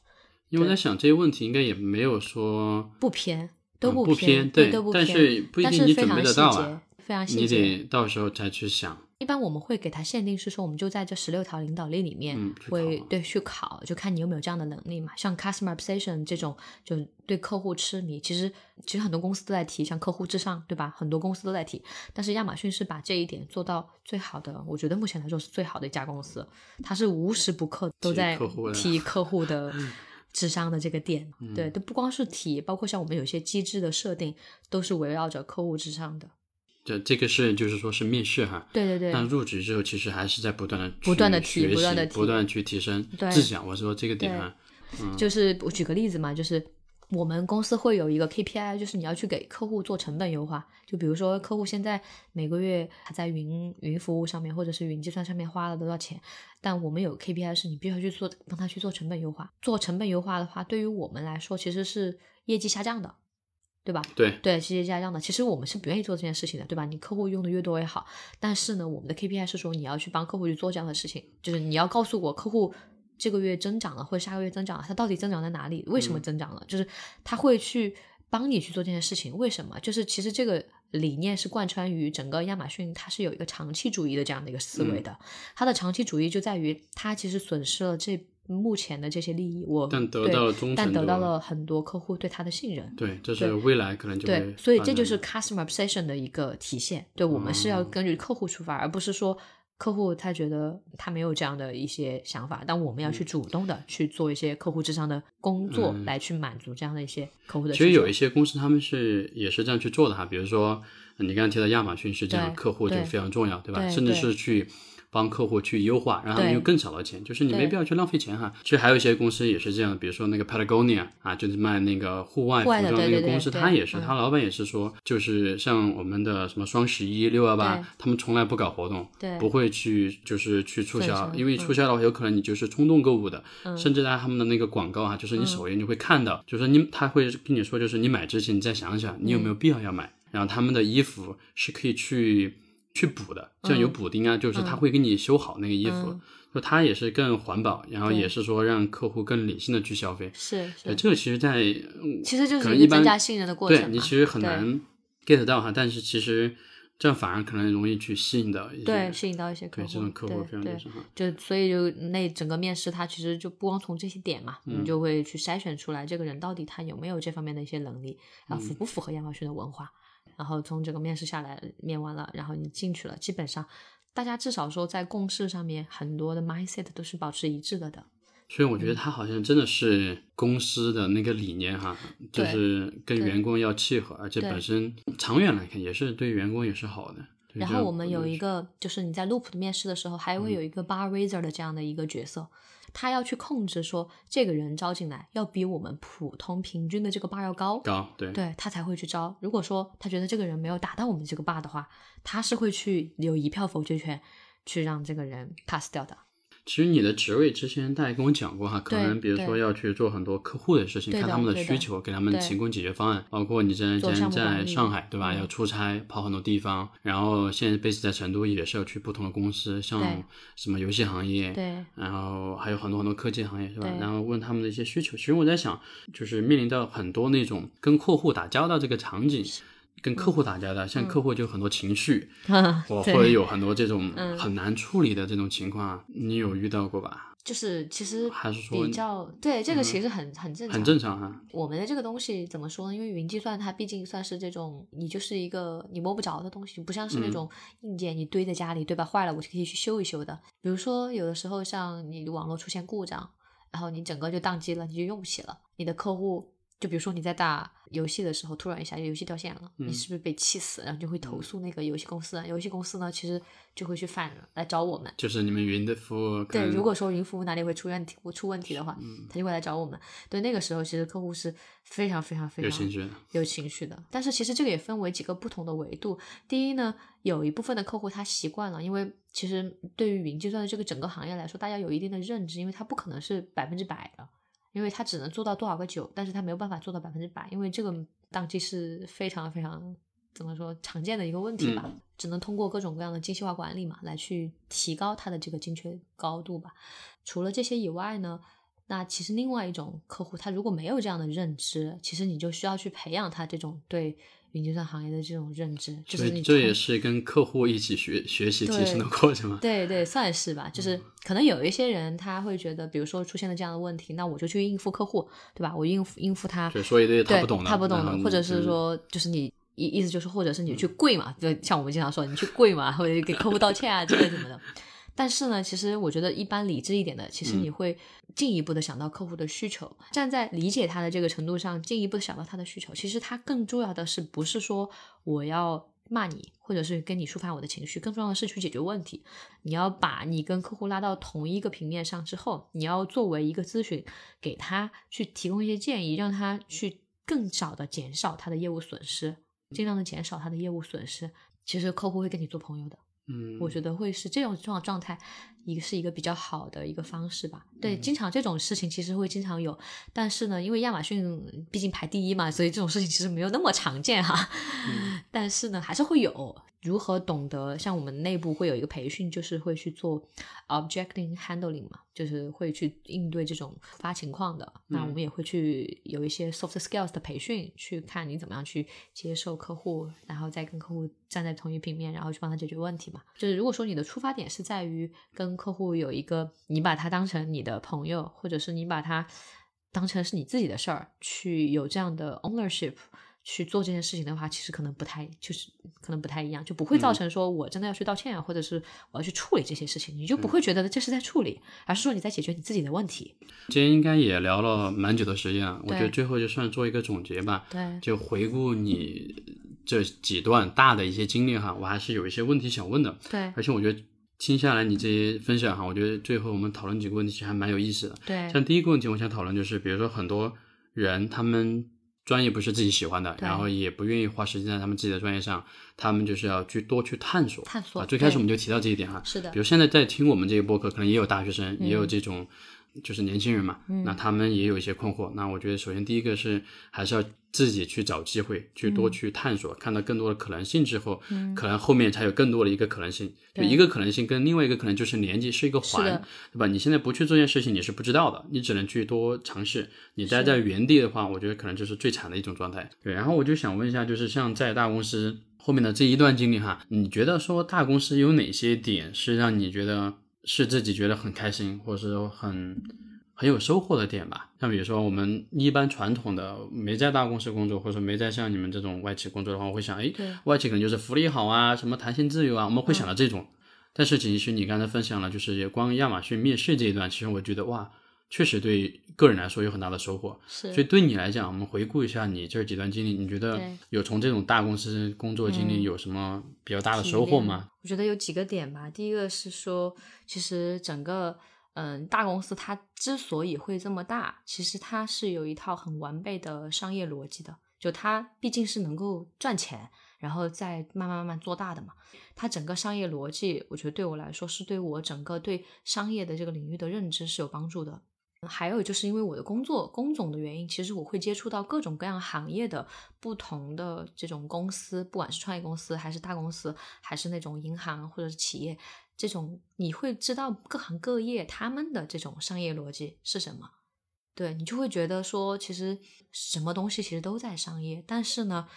因为我在想这些问题应该也没有说
不偏都
嗯
不
不偏，
对，都不偏，
但是不一
但
定你准
是非常细
备得到啊
节，，非常细节你。
得到时候再去想。
一般我们会给他限定是说，我们就在这十六条领导力里面会对去考，就看你有没有这样的能力嘛。像 customer obsession 这种，就对客户痴迷，其实其实很多公司都在提，像客户至上，对吧？很多公司都在提，但是亚马逊是把这一点做到最好的，我觉得目前来说是最好的一家公司，它是无时不刻都在提客户的 [laughs] 智商的这个点，对，都不光是题，包括像我们有些机制的设定，都是围绕着客户至上的。
这这个是就是说是面试哈，
对对对，
但入职之后其实还是在不断的
不断的提不断的提
不断去提升
对
自想。我说这个点
对
哈，
就是我举个例子嘛，就是我们公司会有一个 KPI，就是你要去给客户做成本优化。就比如说客户现在每个月他在云云服务上面或者是云计算上面花了多少钱，但我们有 KPI 是你必须要去做帮他去做成本优化。做成本优化的话，对于我们来说其实是业绩下降的，对吧？
对，
对，是业绩下降的。其实我们是不愿意做这件事情的，对吧？你客户用的越多越好，但是呢，我们的 KPI 是说你要去帮客户去做这样的事情，就是你要告诉我客户这个月增长了或者下个月增长了，它到底增长在哪里？为什么增长了？就是他会去帮你去做这件事情，为什么？就是其实这个理念是贯穿于整个亚马逊，它是有一个长期主义的这样的一个思维的。它的长期主义就在于它其实损失了这目前的这些利益，我
但得到了忠诚
但得到了很多客户对它的信任。
对，这是未来可能就会
对，所以这就是 customer obsession 的一个体现。对我们是要
哦
根据客户出发，而不是说客户他觉得他没有这样的一些想法，但我们要
嗯
去主动的去做一些客户至上的工作，来去满足这样的一些客户的。
其实有一些公司他们是也是这样去做的哈，比如说呃你刚刚提到亚马逊是这样，
对
客户就非常重要，对吧？
对
甚至是去帮客户去优化，让他们用更少的钱，就是你没必要去浪费钱哈。其实还有一些公司也是这样的，比如说那个 Patagonia 啊，就是卖那个户外服装那个公司，他也是，
嗯。
他老板也是说，就是像我们的什么双十一、六幺八，他们从来不搞活动，
对
不会去就是去促销，因为
嗯。
促销的话，有可能你就是冲动购物的，甚至在他们的那个广告啊，就是你首页你会看到，就是你他会跟你说，就是你买之前你再想想，你有没有必要要买。然后他们的衣服是可以去去补的，像有
嗯
补丁啊，就是他会给你修好那个衣服，
嗯
就它也是更环保，然后也是说让客户更理性的去消费。
是
这个其实在，嗯
其实就是一个增加信任的过程。
对你其实很难 get 到哈，但是其实这样反而可能容易去吸引到一些
对吸引到一些客户，
对这种客户非常理想哈。
就所以就那整个面试，它其实就不光从这些点嘛，
嗯
你就会去筛选出来这个人到底他有没有这方面的一些能力，啊符不符合亚马逊的文化。然后从这个面试下来，面完了，然后你进去了，基本上大家至少说在共事上面很多的 mindset 都是保持一致的的。
所以我觉得他好像真的是公司的那个理念哈，就是跟员工要契合，而且本身长远来看也是对员工也是好的。
然后我们有一个，就是你在 Loop 的面试的时候，还
嗯
会有一个 bar raiser 的这样的一个角色，他要去控制说这个人招进来要比我们普通平均的这个 bar 要高，
高，对
对他才会去招。如果说他觉得这个人没有达到我们这个 bar 的话，他是会去有一票否决权去让这个人 pass 掉的。
其实你的职位之前大家跟我讲过哈，可能比如说要去做很多客户的事情，看他们的需求，给他们提供解决方案。包括你之
做
前在上海对吧，
嗯。
要出差跑很多地方，然后现在 base 在成都也是要去不同的公司，像什么游戏行业，
对。
然后还有很多很多科技行业是吧？然后问他们的一些需求。其实我在想，就是面临到很多那种跟客户打交道这个场景，跟客户打交道，像客户就很多情绪，[laughs] 我
嗯对
或者有很多这种
嗯
很难处理的这种情况，你有遇到过吧？
就是其实
还是说
比较对这个其实很、很正常，
很正常哈。
我们的这个东西怎么说呢？因为云计算它毕竟算是这种，你就是一个你摸不着的东西，不像是那
嗯
种硬件你堆在家里，对吧？坏了我就可以去修一修的。比如说有的时候像你网络出现故障，然后你整个就宕机了，你就用不起了。你的客户就比如说你在打游戏的时候，突然一下游戏掉线了，你
嗯
是不是被气死？然后就会投诉那个游戏公司，游戏公司呢其实就会去反来找我们。
就是你们云的服务
对，如果说云服务哪里会出问题出问题的话，
嗯
他就会来找我们。对，那个时候其实客户是非常非常非常
有情绪的，
有情绪的。但是其实这个也分为几个不同的维度。第一呢，有一部分的客户他习惯了，因为其实对于云计算的这个整个行业来说，大家有一定的认知，因为它不可能是百分之百的，因为他只能做到多少个九，但是他没有办法做到百分之百，因为这个宕机是非常非常。怎么说常见的一个问题吧，只能通过各种各样的精细化管理嘛，来去提高它的这个精确高度吧。除了这些以外呢，那其实另外一种客户，他如果没有这样的认知，其实你就需要去培养他这种对云计算行业的这种认知，就是你
这也是跟客户一起学学习提升的过程嘛。[laughs]
对对，算是吧。就是可能有一些人他会觉得，比如说出现了这样的问题，那我就去应付客户，对吧？我应付应付他，
对，说一堆他不懂的，
他不懂的，或者
是
说就是你意意思就是，或者是你去跪嘛，就像我们经常说，你去跪嘛，或者给客户道歉啊之类什么的。但是呢，其实我觉得一般理智一点的，其实
嗯
你会进一步的想到客户的需求，站在理解他的这个程度上，进一步的想到他的需求。其实他更重要的是，不是说我要骂你，或者是跟你抒发我的情绪，更重要的是去解决问题。你要把你跟客户拉到同一个平面上之后，你要作为一个咨询，给他去提供一些建议，让他去更少的减少他的业务损失，尽量的减少他的业务损失。其实客户会跟你做朋友的。
嗯，
我觉得会是这种状状态，一个是一个比较好的一个方式吧。对，
嗯
经常这种事情其实会经常有，但是呢，因为亚马逊毕竟排第一嘛，所以这种事情其实没有那么常见哈。
嗯 [laughs]
但是呢，还是会有。如何懂得？像我们内部会有一个培训，就是会去做 objecting handling 嘛，就是会去应对这种突发情况的。那我们也会去有一些 soft skills 的培训，去看你怎么样去接受客户，然后再跟客户站在同一平面，然后去帮他解决问题嘛。就是如果说你的出发点是在于跟客户有一个，你把他当成你的朋友，或者是你把他当成是你自己的事儿，去有这样的 ownership。去做这件事情的话，其实可能不太，就是可能不太一样，就不会造成说我真的要去道歉啊，或者是我要去处理这些事情，你就不会觉得这是在处理，而是说你在解决你自己的问题。
今天应该也聊了蛮久的时间啊，我觉得最后就算做一个总结吧，
对，
就回顾你这几段大的一些经历哈，我还是有一些问题想问的，
对，
而且我觉得听下来你这些分享哈，我觉得最后我们讨论几个问题其实还蛮有意思的。
对，
像第一个问题，我想讨论就是，比如说很多人他们专业不是自己喜欢的，然后也不愿意花时间在他们自己的专业上，他们就是要去多去探索。
探索
啊，最开始我们就提到这一点哈。
是的
比，如现在在听我们这个播客，可能也有大学生，也有
嗯
这种就是年轻人嘛，那他们也有一些困惑。那我觉得首先第一个是还是要自己去找机会，去多去探索，看到更多的可能性之后，可能后面才有更多的一个可能性。就一个可能性跟另外一个可能就是年纪是一个环，对吧？你现在不去做这件事情，你是不知道的，你只能去多尝试。你待在原地的话，我觉得可能就是最惨的一种状态。对，然后我就想问一下，就是像在大公司后面的这一段经历哈，你觉得说大公司有哪些点是让你觉得？是自己觉得很开心，或者是很很有收获的点吧。像比如说，我们一般传统的没在大公司工作，或者说没在像你们这种外企工作的话，我会想，哎，外企可能就是福利好啊，什么弹性自由啊，我们会想到这种。但是其实你刚才分享了，就是也关于亚马逊面试这一段，其实我觉得哇。确实对个人来说有很大的收获，
所
以对你来讲，我们回顾一下你这几段经历，你觉得有从这种大公司工作经历有什么比较大的收获吗？
我觉得有几个点吧。第一个是说，其实整个嗯大公司它之所以会这么大，其实它是有一套很完备的商业逻辑的，就它毕竟是能够赚钱，然后再慢慢慢慢做大的嘛。它整个商业逻辑，我觉得对我来说是对我整个对商业的这个领域的认知是有帮助的。还有就是因为我的工作工种的原因，其实我会接触到各种各样行业的不同的这种公司，不管是创业公司还是大公司，还是那种银行或者是企业，这种你会知道各行各业他们的这种商业逻辑是什么，对你就会觉得说，其实什么东西其实都在商业，但是呢，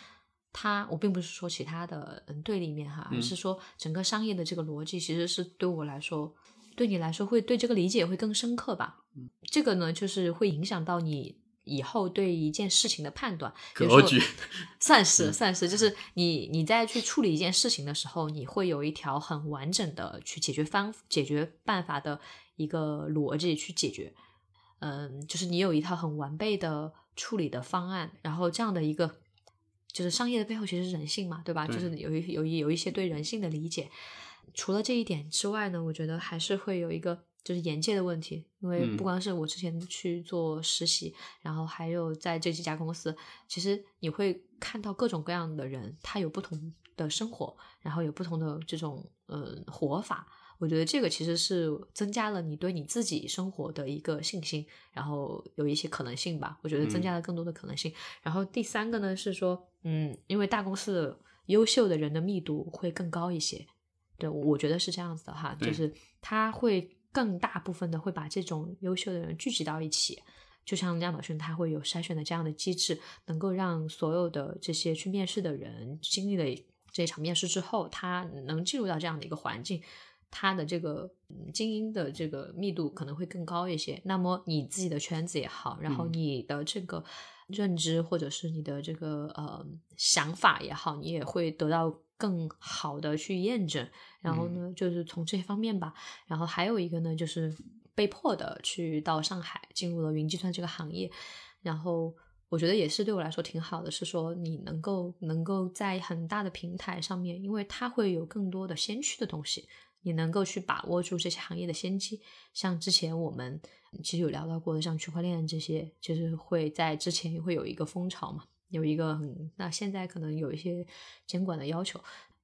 它我并不是说其他的嗯对立面哈，而是说整个商业的这个逻辑其实是对我来说。对你来说，会对这个理解会更深刻吧？嗯，这个呢，就是会影响到你以后对一件事情的判断。
格局，
算是算是，就是你你在去处理一件事情的时候，你会有一条很完整的去解决方解决办法的一个逻辑去解决。嗯，就是你有一套很完备的处理的方案，然后这样的一个，就是商业的背后其实是人性嘛，对吧？就是有一有一有一些对人性的理解。除了这一点之外呢，我觉得还是会有一个就是眼界的问题，因为不光是我之前去做实习，然后还有在这几家公司，其实你会看到各种各样的人，他有不同的生活，然后有不同的这种嗯活法。我觉得这个其实是增加了你对你自己生活的一个信心，然后有一些可能性吧。我觉得增加了更多的可能性。然后第三个呢是说，嗯，因为大公司优秀的人的密度会更高一些。对，我觉得是这样子的哈，就是他会更大部分的会把这种优秀的人聚集到一起，就像亚马逊，它会有筛选的这样的机制，能够让所有的这些去面试的人经历了这一场面试之后，他能进入到这样的一个环境，他的这个精英的这个密度可能会更高一些。那么你自己的圈子也好，然后你的这个认知或者是你的这个呃想法也好，你也会得到。更好的去验证，然后呢，就是从这些方面吧。然后还有一个呢，就是被迫的去到上海，进入了云计算这个行业。然后我觉得也是对我来说挺好的，是说你能够能够在很大的平台上面，因为它会有更多的先驱的东西，你能够去把握住这些行业的先机。像之前我们其实有聊到过的，像区块链这些，就是会在之前会有一个风潮嘛。有一个很，那现在可能有一些监管的要求。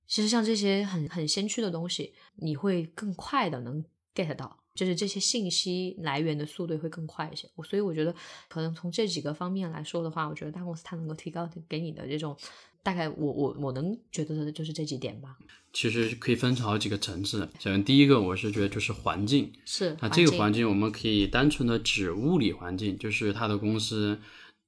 其实像这些很很先驱的东西，你会更快的能 get 到，就是这些信息来源的速度会更快一些。我所以我觉得，可能从这几个方面来说的话，我觉得大公司它能够提高给你的这种，大概我我我能觉得的就是这几点吧。
其实可以分成好几个层次。首先第一个，我是觉得就是环境，
是
那这个环境我们可以单纯的指物理环境，就是他的公司。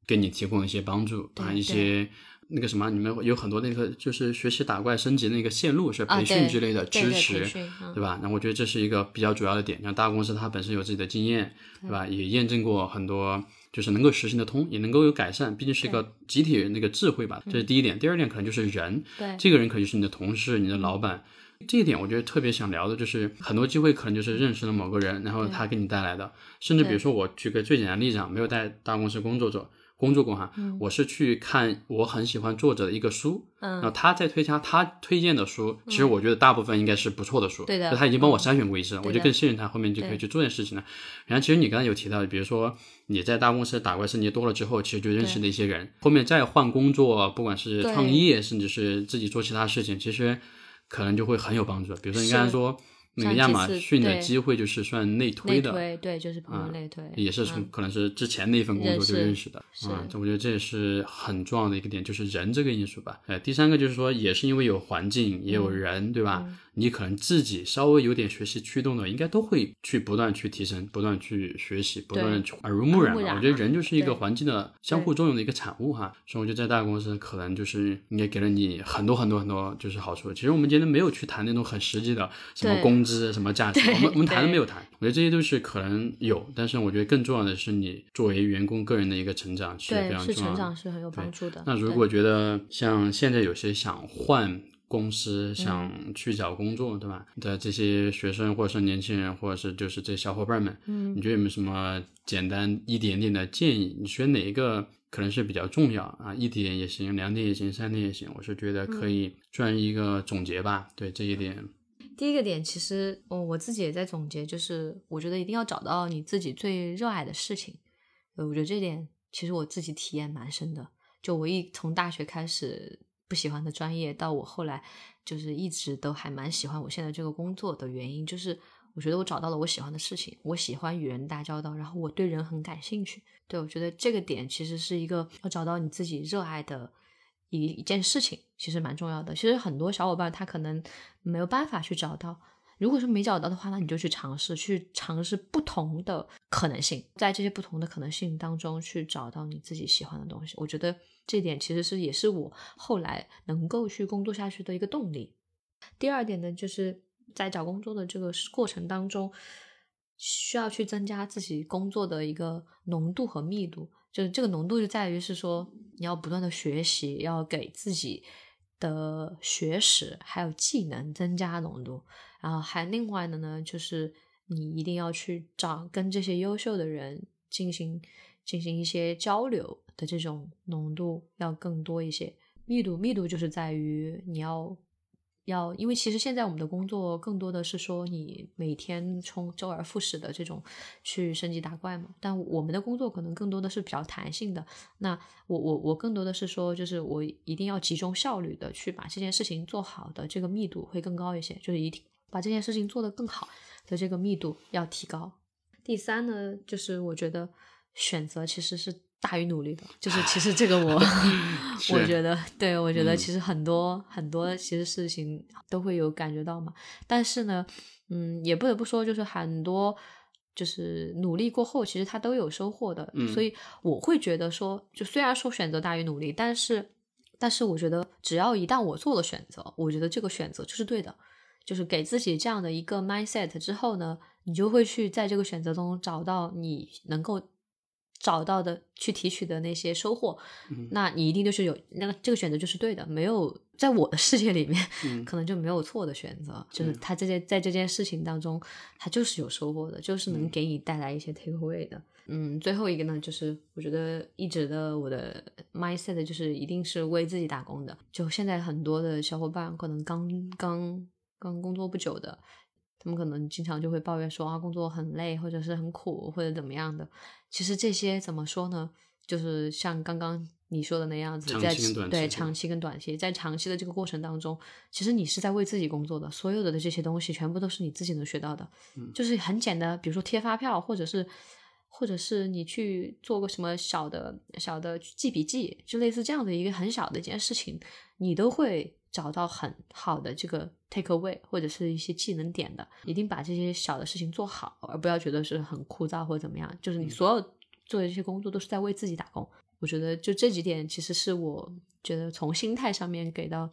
给你提供一些帮助啊，一些那个什么，你们有很多那个就是学习打怪升级那个线路是培训之类的支持，对吧？那我觉得这是一个比较主要的点。像大公司它本身有自己的经验，对吧？也验证过很多，就是能够实行得通，也能够有改善。毕竟是一个集体那个智慧吧，这是第一点。第二点可能就是人，对这个人可能就是你的同事、你的老板。这一点我觉得特别想聊的就是很多机会可能就是认识了某个人，然后他给你带来的。甚至比如说我举个最简单的例子啊，没有在大公司工作者。工作过哈，我是去看我很喜欢作者的一个书，然后他在推荐他推荐的书，其实我觉得大部分应该是不错的书，
对的，
他已经帮我筛选过一次，我就更信任他，后面就可以去做件事情了。然后其实你刚才有提到，比如说你在大公司打怪升级多了之后，其实就认识了一些人，后面再换工作，不管是创业，甚至是自己做其他事情，其实可能就会很有帮助。比如说你刚才说。那个亚马逊的机会就是算内推的，
对，就是朋友
啊
内推，
也是从、
嗯
可能是之前那份工作就
认识
的，
是
啊，这我觉得这也是很重要的一个点，就是人这个因素吧。呃，第三个就是说，也是因为有环境，也
嗯
有人，对吧？你可能自己稍微有点学习驱动的，应该都会去不断去提升，不断去学习，不断地去耳濡目染我觉得人就是一个环境的相互作用的一个产物哈。所以我觉得在大公司可能就是应该给了你很多很多很多就是好处。其实我们今天没有去谈那种很实际的什么工资、什么价值，我们我们谈都没有谈。我觉得这些都是可能有，但是我觉得更重要的是你作为员工个人的一个成长是非常重要的。
长是很有帮助的。
那如果觉得像现在有些想换公司、
嗯
想去找工作，对吧？的这些学生或者是年轻人，或者是就是这些小伙伴们，
嗯
你觉得有没有什么简单一点点的建议？你觉得哪一个可能是比较重要啊？一点也行，两点也行，三点也行。我是觉得可
嗯
以做一个总结吧。对这一点，
第一个点，其实我我自己也在总结，就是我觉得一定要找到你自己最热爱的事情。呃，我觉得这点其实我自己体验蛮深的。就我一从大学开始不喜欢的专业，到我后来就是一直都还蛮喜欢我现在这个工作的原因，就是我觉得我找到了我喜欢的事情，我喜欢与人打交道，然后我对人很感兴趣。对我觉得这个点其实是一个要找到你自己热爱的一一件事情，其实蛮重要的。其实很多小伙伴他可能没有办法去找到。如果说没找到的话，那你就去尝试，去尝试不同的可能性，在这些不同的可能性当中去找到你自己喜欢的东西。我觉得这点其实是也是我后来能够去工作下去的一个动力。第二点呢，就是在找工作的这个过程当中，需要去增加自己工作的一个浓度和密度。就是这个浓度就在于是说，你要不断的学习，要给自己的学识还有技能增加浓度。然后还另外的呢，就是你一定要去找跟这些优秀的人进行进行一些交流的这种浓度要更多一些。密度密度就是在于你要要，因为其实现在我们的工作更多的是说你每天冲周而复始的这种去升级打怪嘛，但我们的工作可能更多的是比较弹性的。那我我我更多的是说，就是我一定要集中效率的去把这件事情做好的，这个密度会更高一些，就是一定把这件事情做得更好的这个密度要提高。第三呢，就是我觉得选择其实是大于努力的，就是其实这个我 [laughs] 我觉得，对我觉得
嗯
其实很多、很多其实事情都会有感觉到嘛。但是呢，嗯，也不得不说，就是很多就是努力过后，其实他都有收获的。
嗯
所以我会觉得说，就虽然说选择大于努力，但是但是我觉得只要一旦我做了选择，我觉得这个选择就是对的。就是给自己这样的一个 mindset 之后呢，你就会去在这个选择中找到你能够找到的去提取的那些收获，
嗯
那你一定就是有那个这个选择就是对的，没有在我的世界里面，
嗯
可能就没有错的选择，就是他这件在这件事情当中，他就是有收获的，就是能给你带来一些 take away 的。嗯，最后一个呢，就是我觉得一直的我的 mindset 就是一定是为自己打工的。就现在很多的小伙伴可能刚刚刚工作不久的，他们可能经常就会抱怨说啊，工作很累，或者是很苦，或者怎么样的。其实这些怎么说呢？就是像刚刚你说的那样子，
长
在
对
对长期跟短期，在长期的这个过程当中，其实你是在为自己工作的，所有的这些东西全部都是你自己能学到的。
嗯
就是很简单，比如说贴发票，或者是或者是你去做个什么小的小的记笔记，就类似这样的一个很小的一件事情，你都会找到很好的这个 take away 或者是一些技能点的。一定把这些小的事情做好，而不要觉得是很枯燥或者怎么样。就是你所有做的这些工作都是在为自己打工。我觉得就这几点，其实是我觉得从心态上面给到，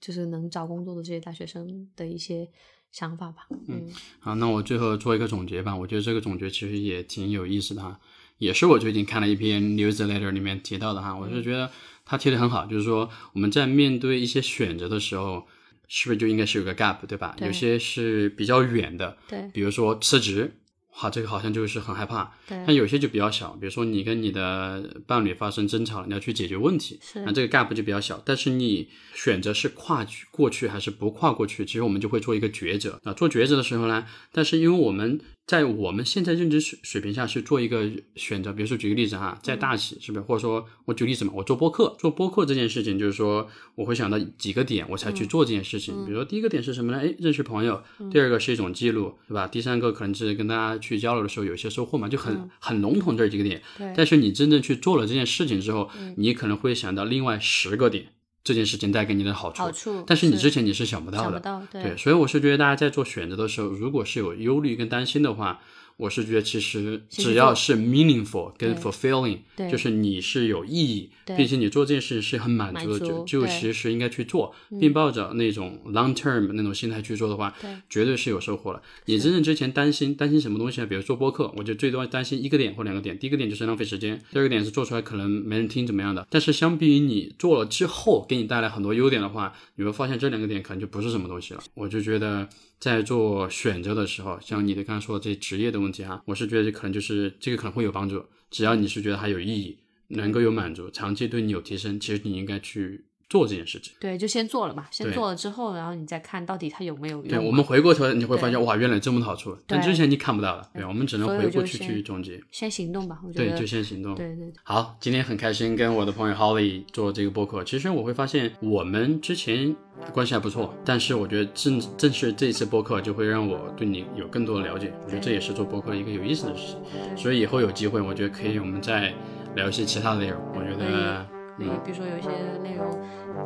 就是能找工作的这些大学生的一些想法吧。嗯
好，那我最后做一个总结吧。我觉得这个总结其实也挺有意思的哈，也是我最近看了一篇 newsletter 里面提到的哈。我是觉得他提的很好，就是说我们在面对一些选择的时候，是不是就应该是有个 gap，对吧？
对
有些是比较远的，
对
比如说辞职，哇，这个好像就是很害怕。
对
但有些就比较小，比如说你跟你的伴侣发生争吵，你要去解决问题，
是
那这个 gap 就比较小。但是你选择是跨去过去还是不跨过去，其实我们就会做一个抉择啊。做抉择的时候呢，但是因为我们在我们现在认知水水平下去做一个选择，比如说举个例子哈，在大企是不是？或者说我举例子嘛，我做播客，做播客这件事情，就是说我会想到几个点，我才去做这件事情。比如说第一个点是什么呢？哎，认识朋友；第二个是一种记录，对吧？第三个可能是跟大家去交流的时候有一些收获嘛，就很很笼统这几个点。但是你真正去做了这件事情之后，你可能会想到另外十个点。这件事情带给你的好处，
好处，
但是你之前你是想不到
的，
对，所以我是觉得大家在做选择的时候，如果是有忧虑跟担心的话。我是觉得，其实只要是 meaningful 跟 fulfilling，就是你是有意义，并且你做这件事是很满足的，就就其实应该去做，并抱着那种 long term 那种心态去做的话，绝对是有收获了。你真正之前担心担心什么东西啊？比如做播客，我就最多担心一个点或两个点。第一个点就是浪费时间，第二个点是做出来可能没人听怎么样的。但是相比于你做了之后给你带来很多优点的话，你会发现这两个点可能就不是什么东西了。我就觉得。在做选择的时候，像你的刚才说的这职业的问题哈，我是觉得可能就是这个可能会有帮助。只要你是觉得它有意义，能够有满足，长期对你有提升，其实你应该去。做这件事情，
对，就先做了嘛，先做了之后，然后你再看到底它有没有用。
对，我们回过头你会发现，哇，原来这么多好处，但之前你看不到的。对，我们只能回过去去总结。
先行动吧，我觉得。
对，就先行动。[laughs]
对对。
好，今天很开心跟我的朋友 Holly 做这个播客。其实我会发现，我们之前关系还不错，但是我觉得正正是这次播客就会让我对你有更多的了解。我觉得这也是做播客一个有意思的事情。所以以后有机会，我觉得可以我们再聊一些其他的内容。我觉得。
嗯，比如说有一些内容，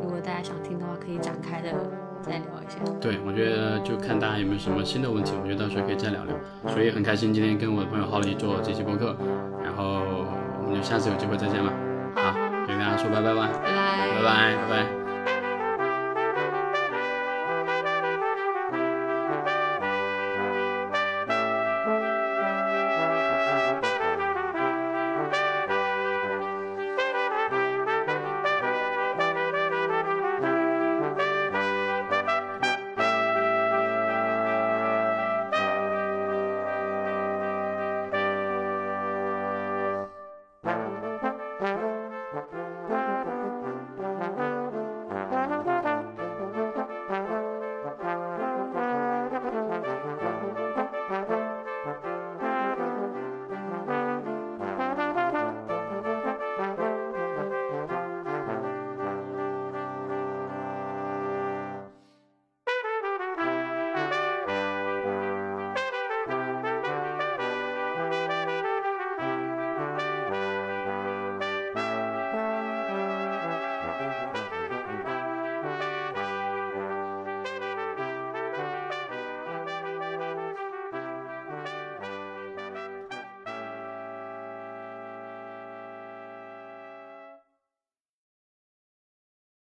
如果大家想听的话，可以展开的再聊一下。
对，我觉得就看大家有没有什么新的问题，我觉得到时候可以再聊聊。所以很开心今天跟我的朋友浩利做这期播客，然后我们就下次有机会再见吧。好，跟大家说拜拜吧，
拜拜，
拜拜，拜拜。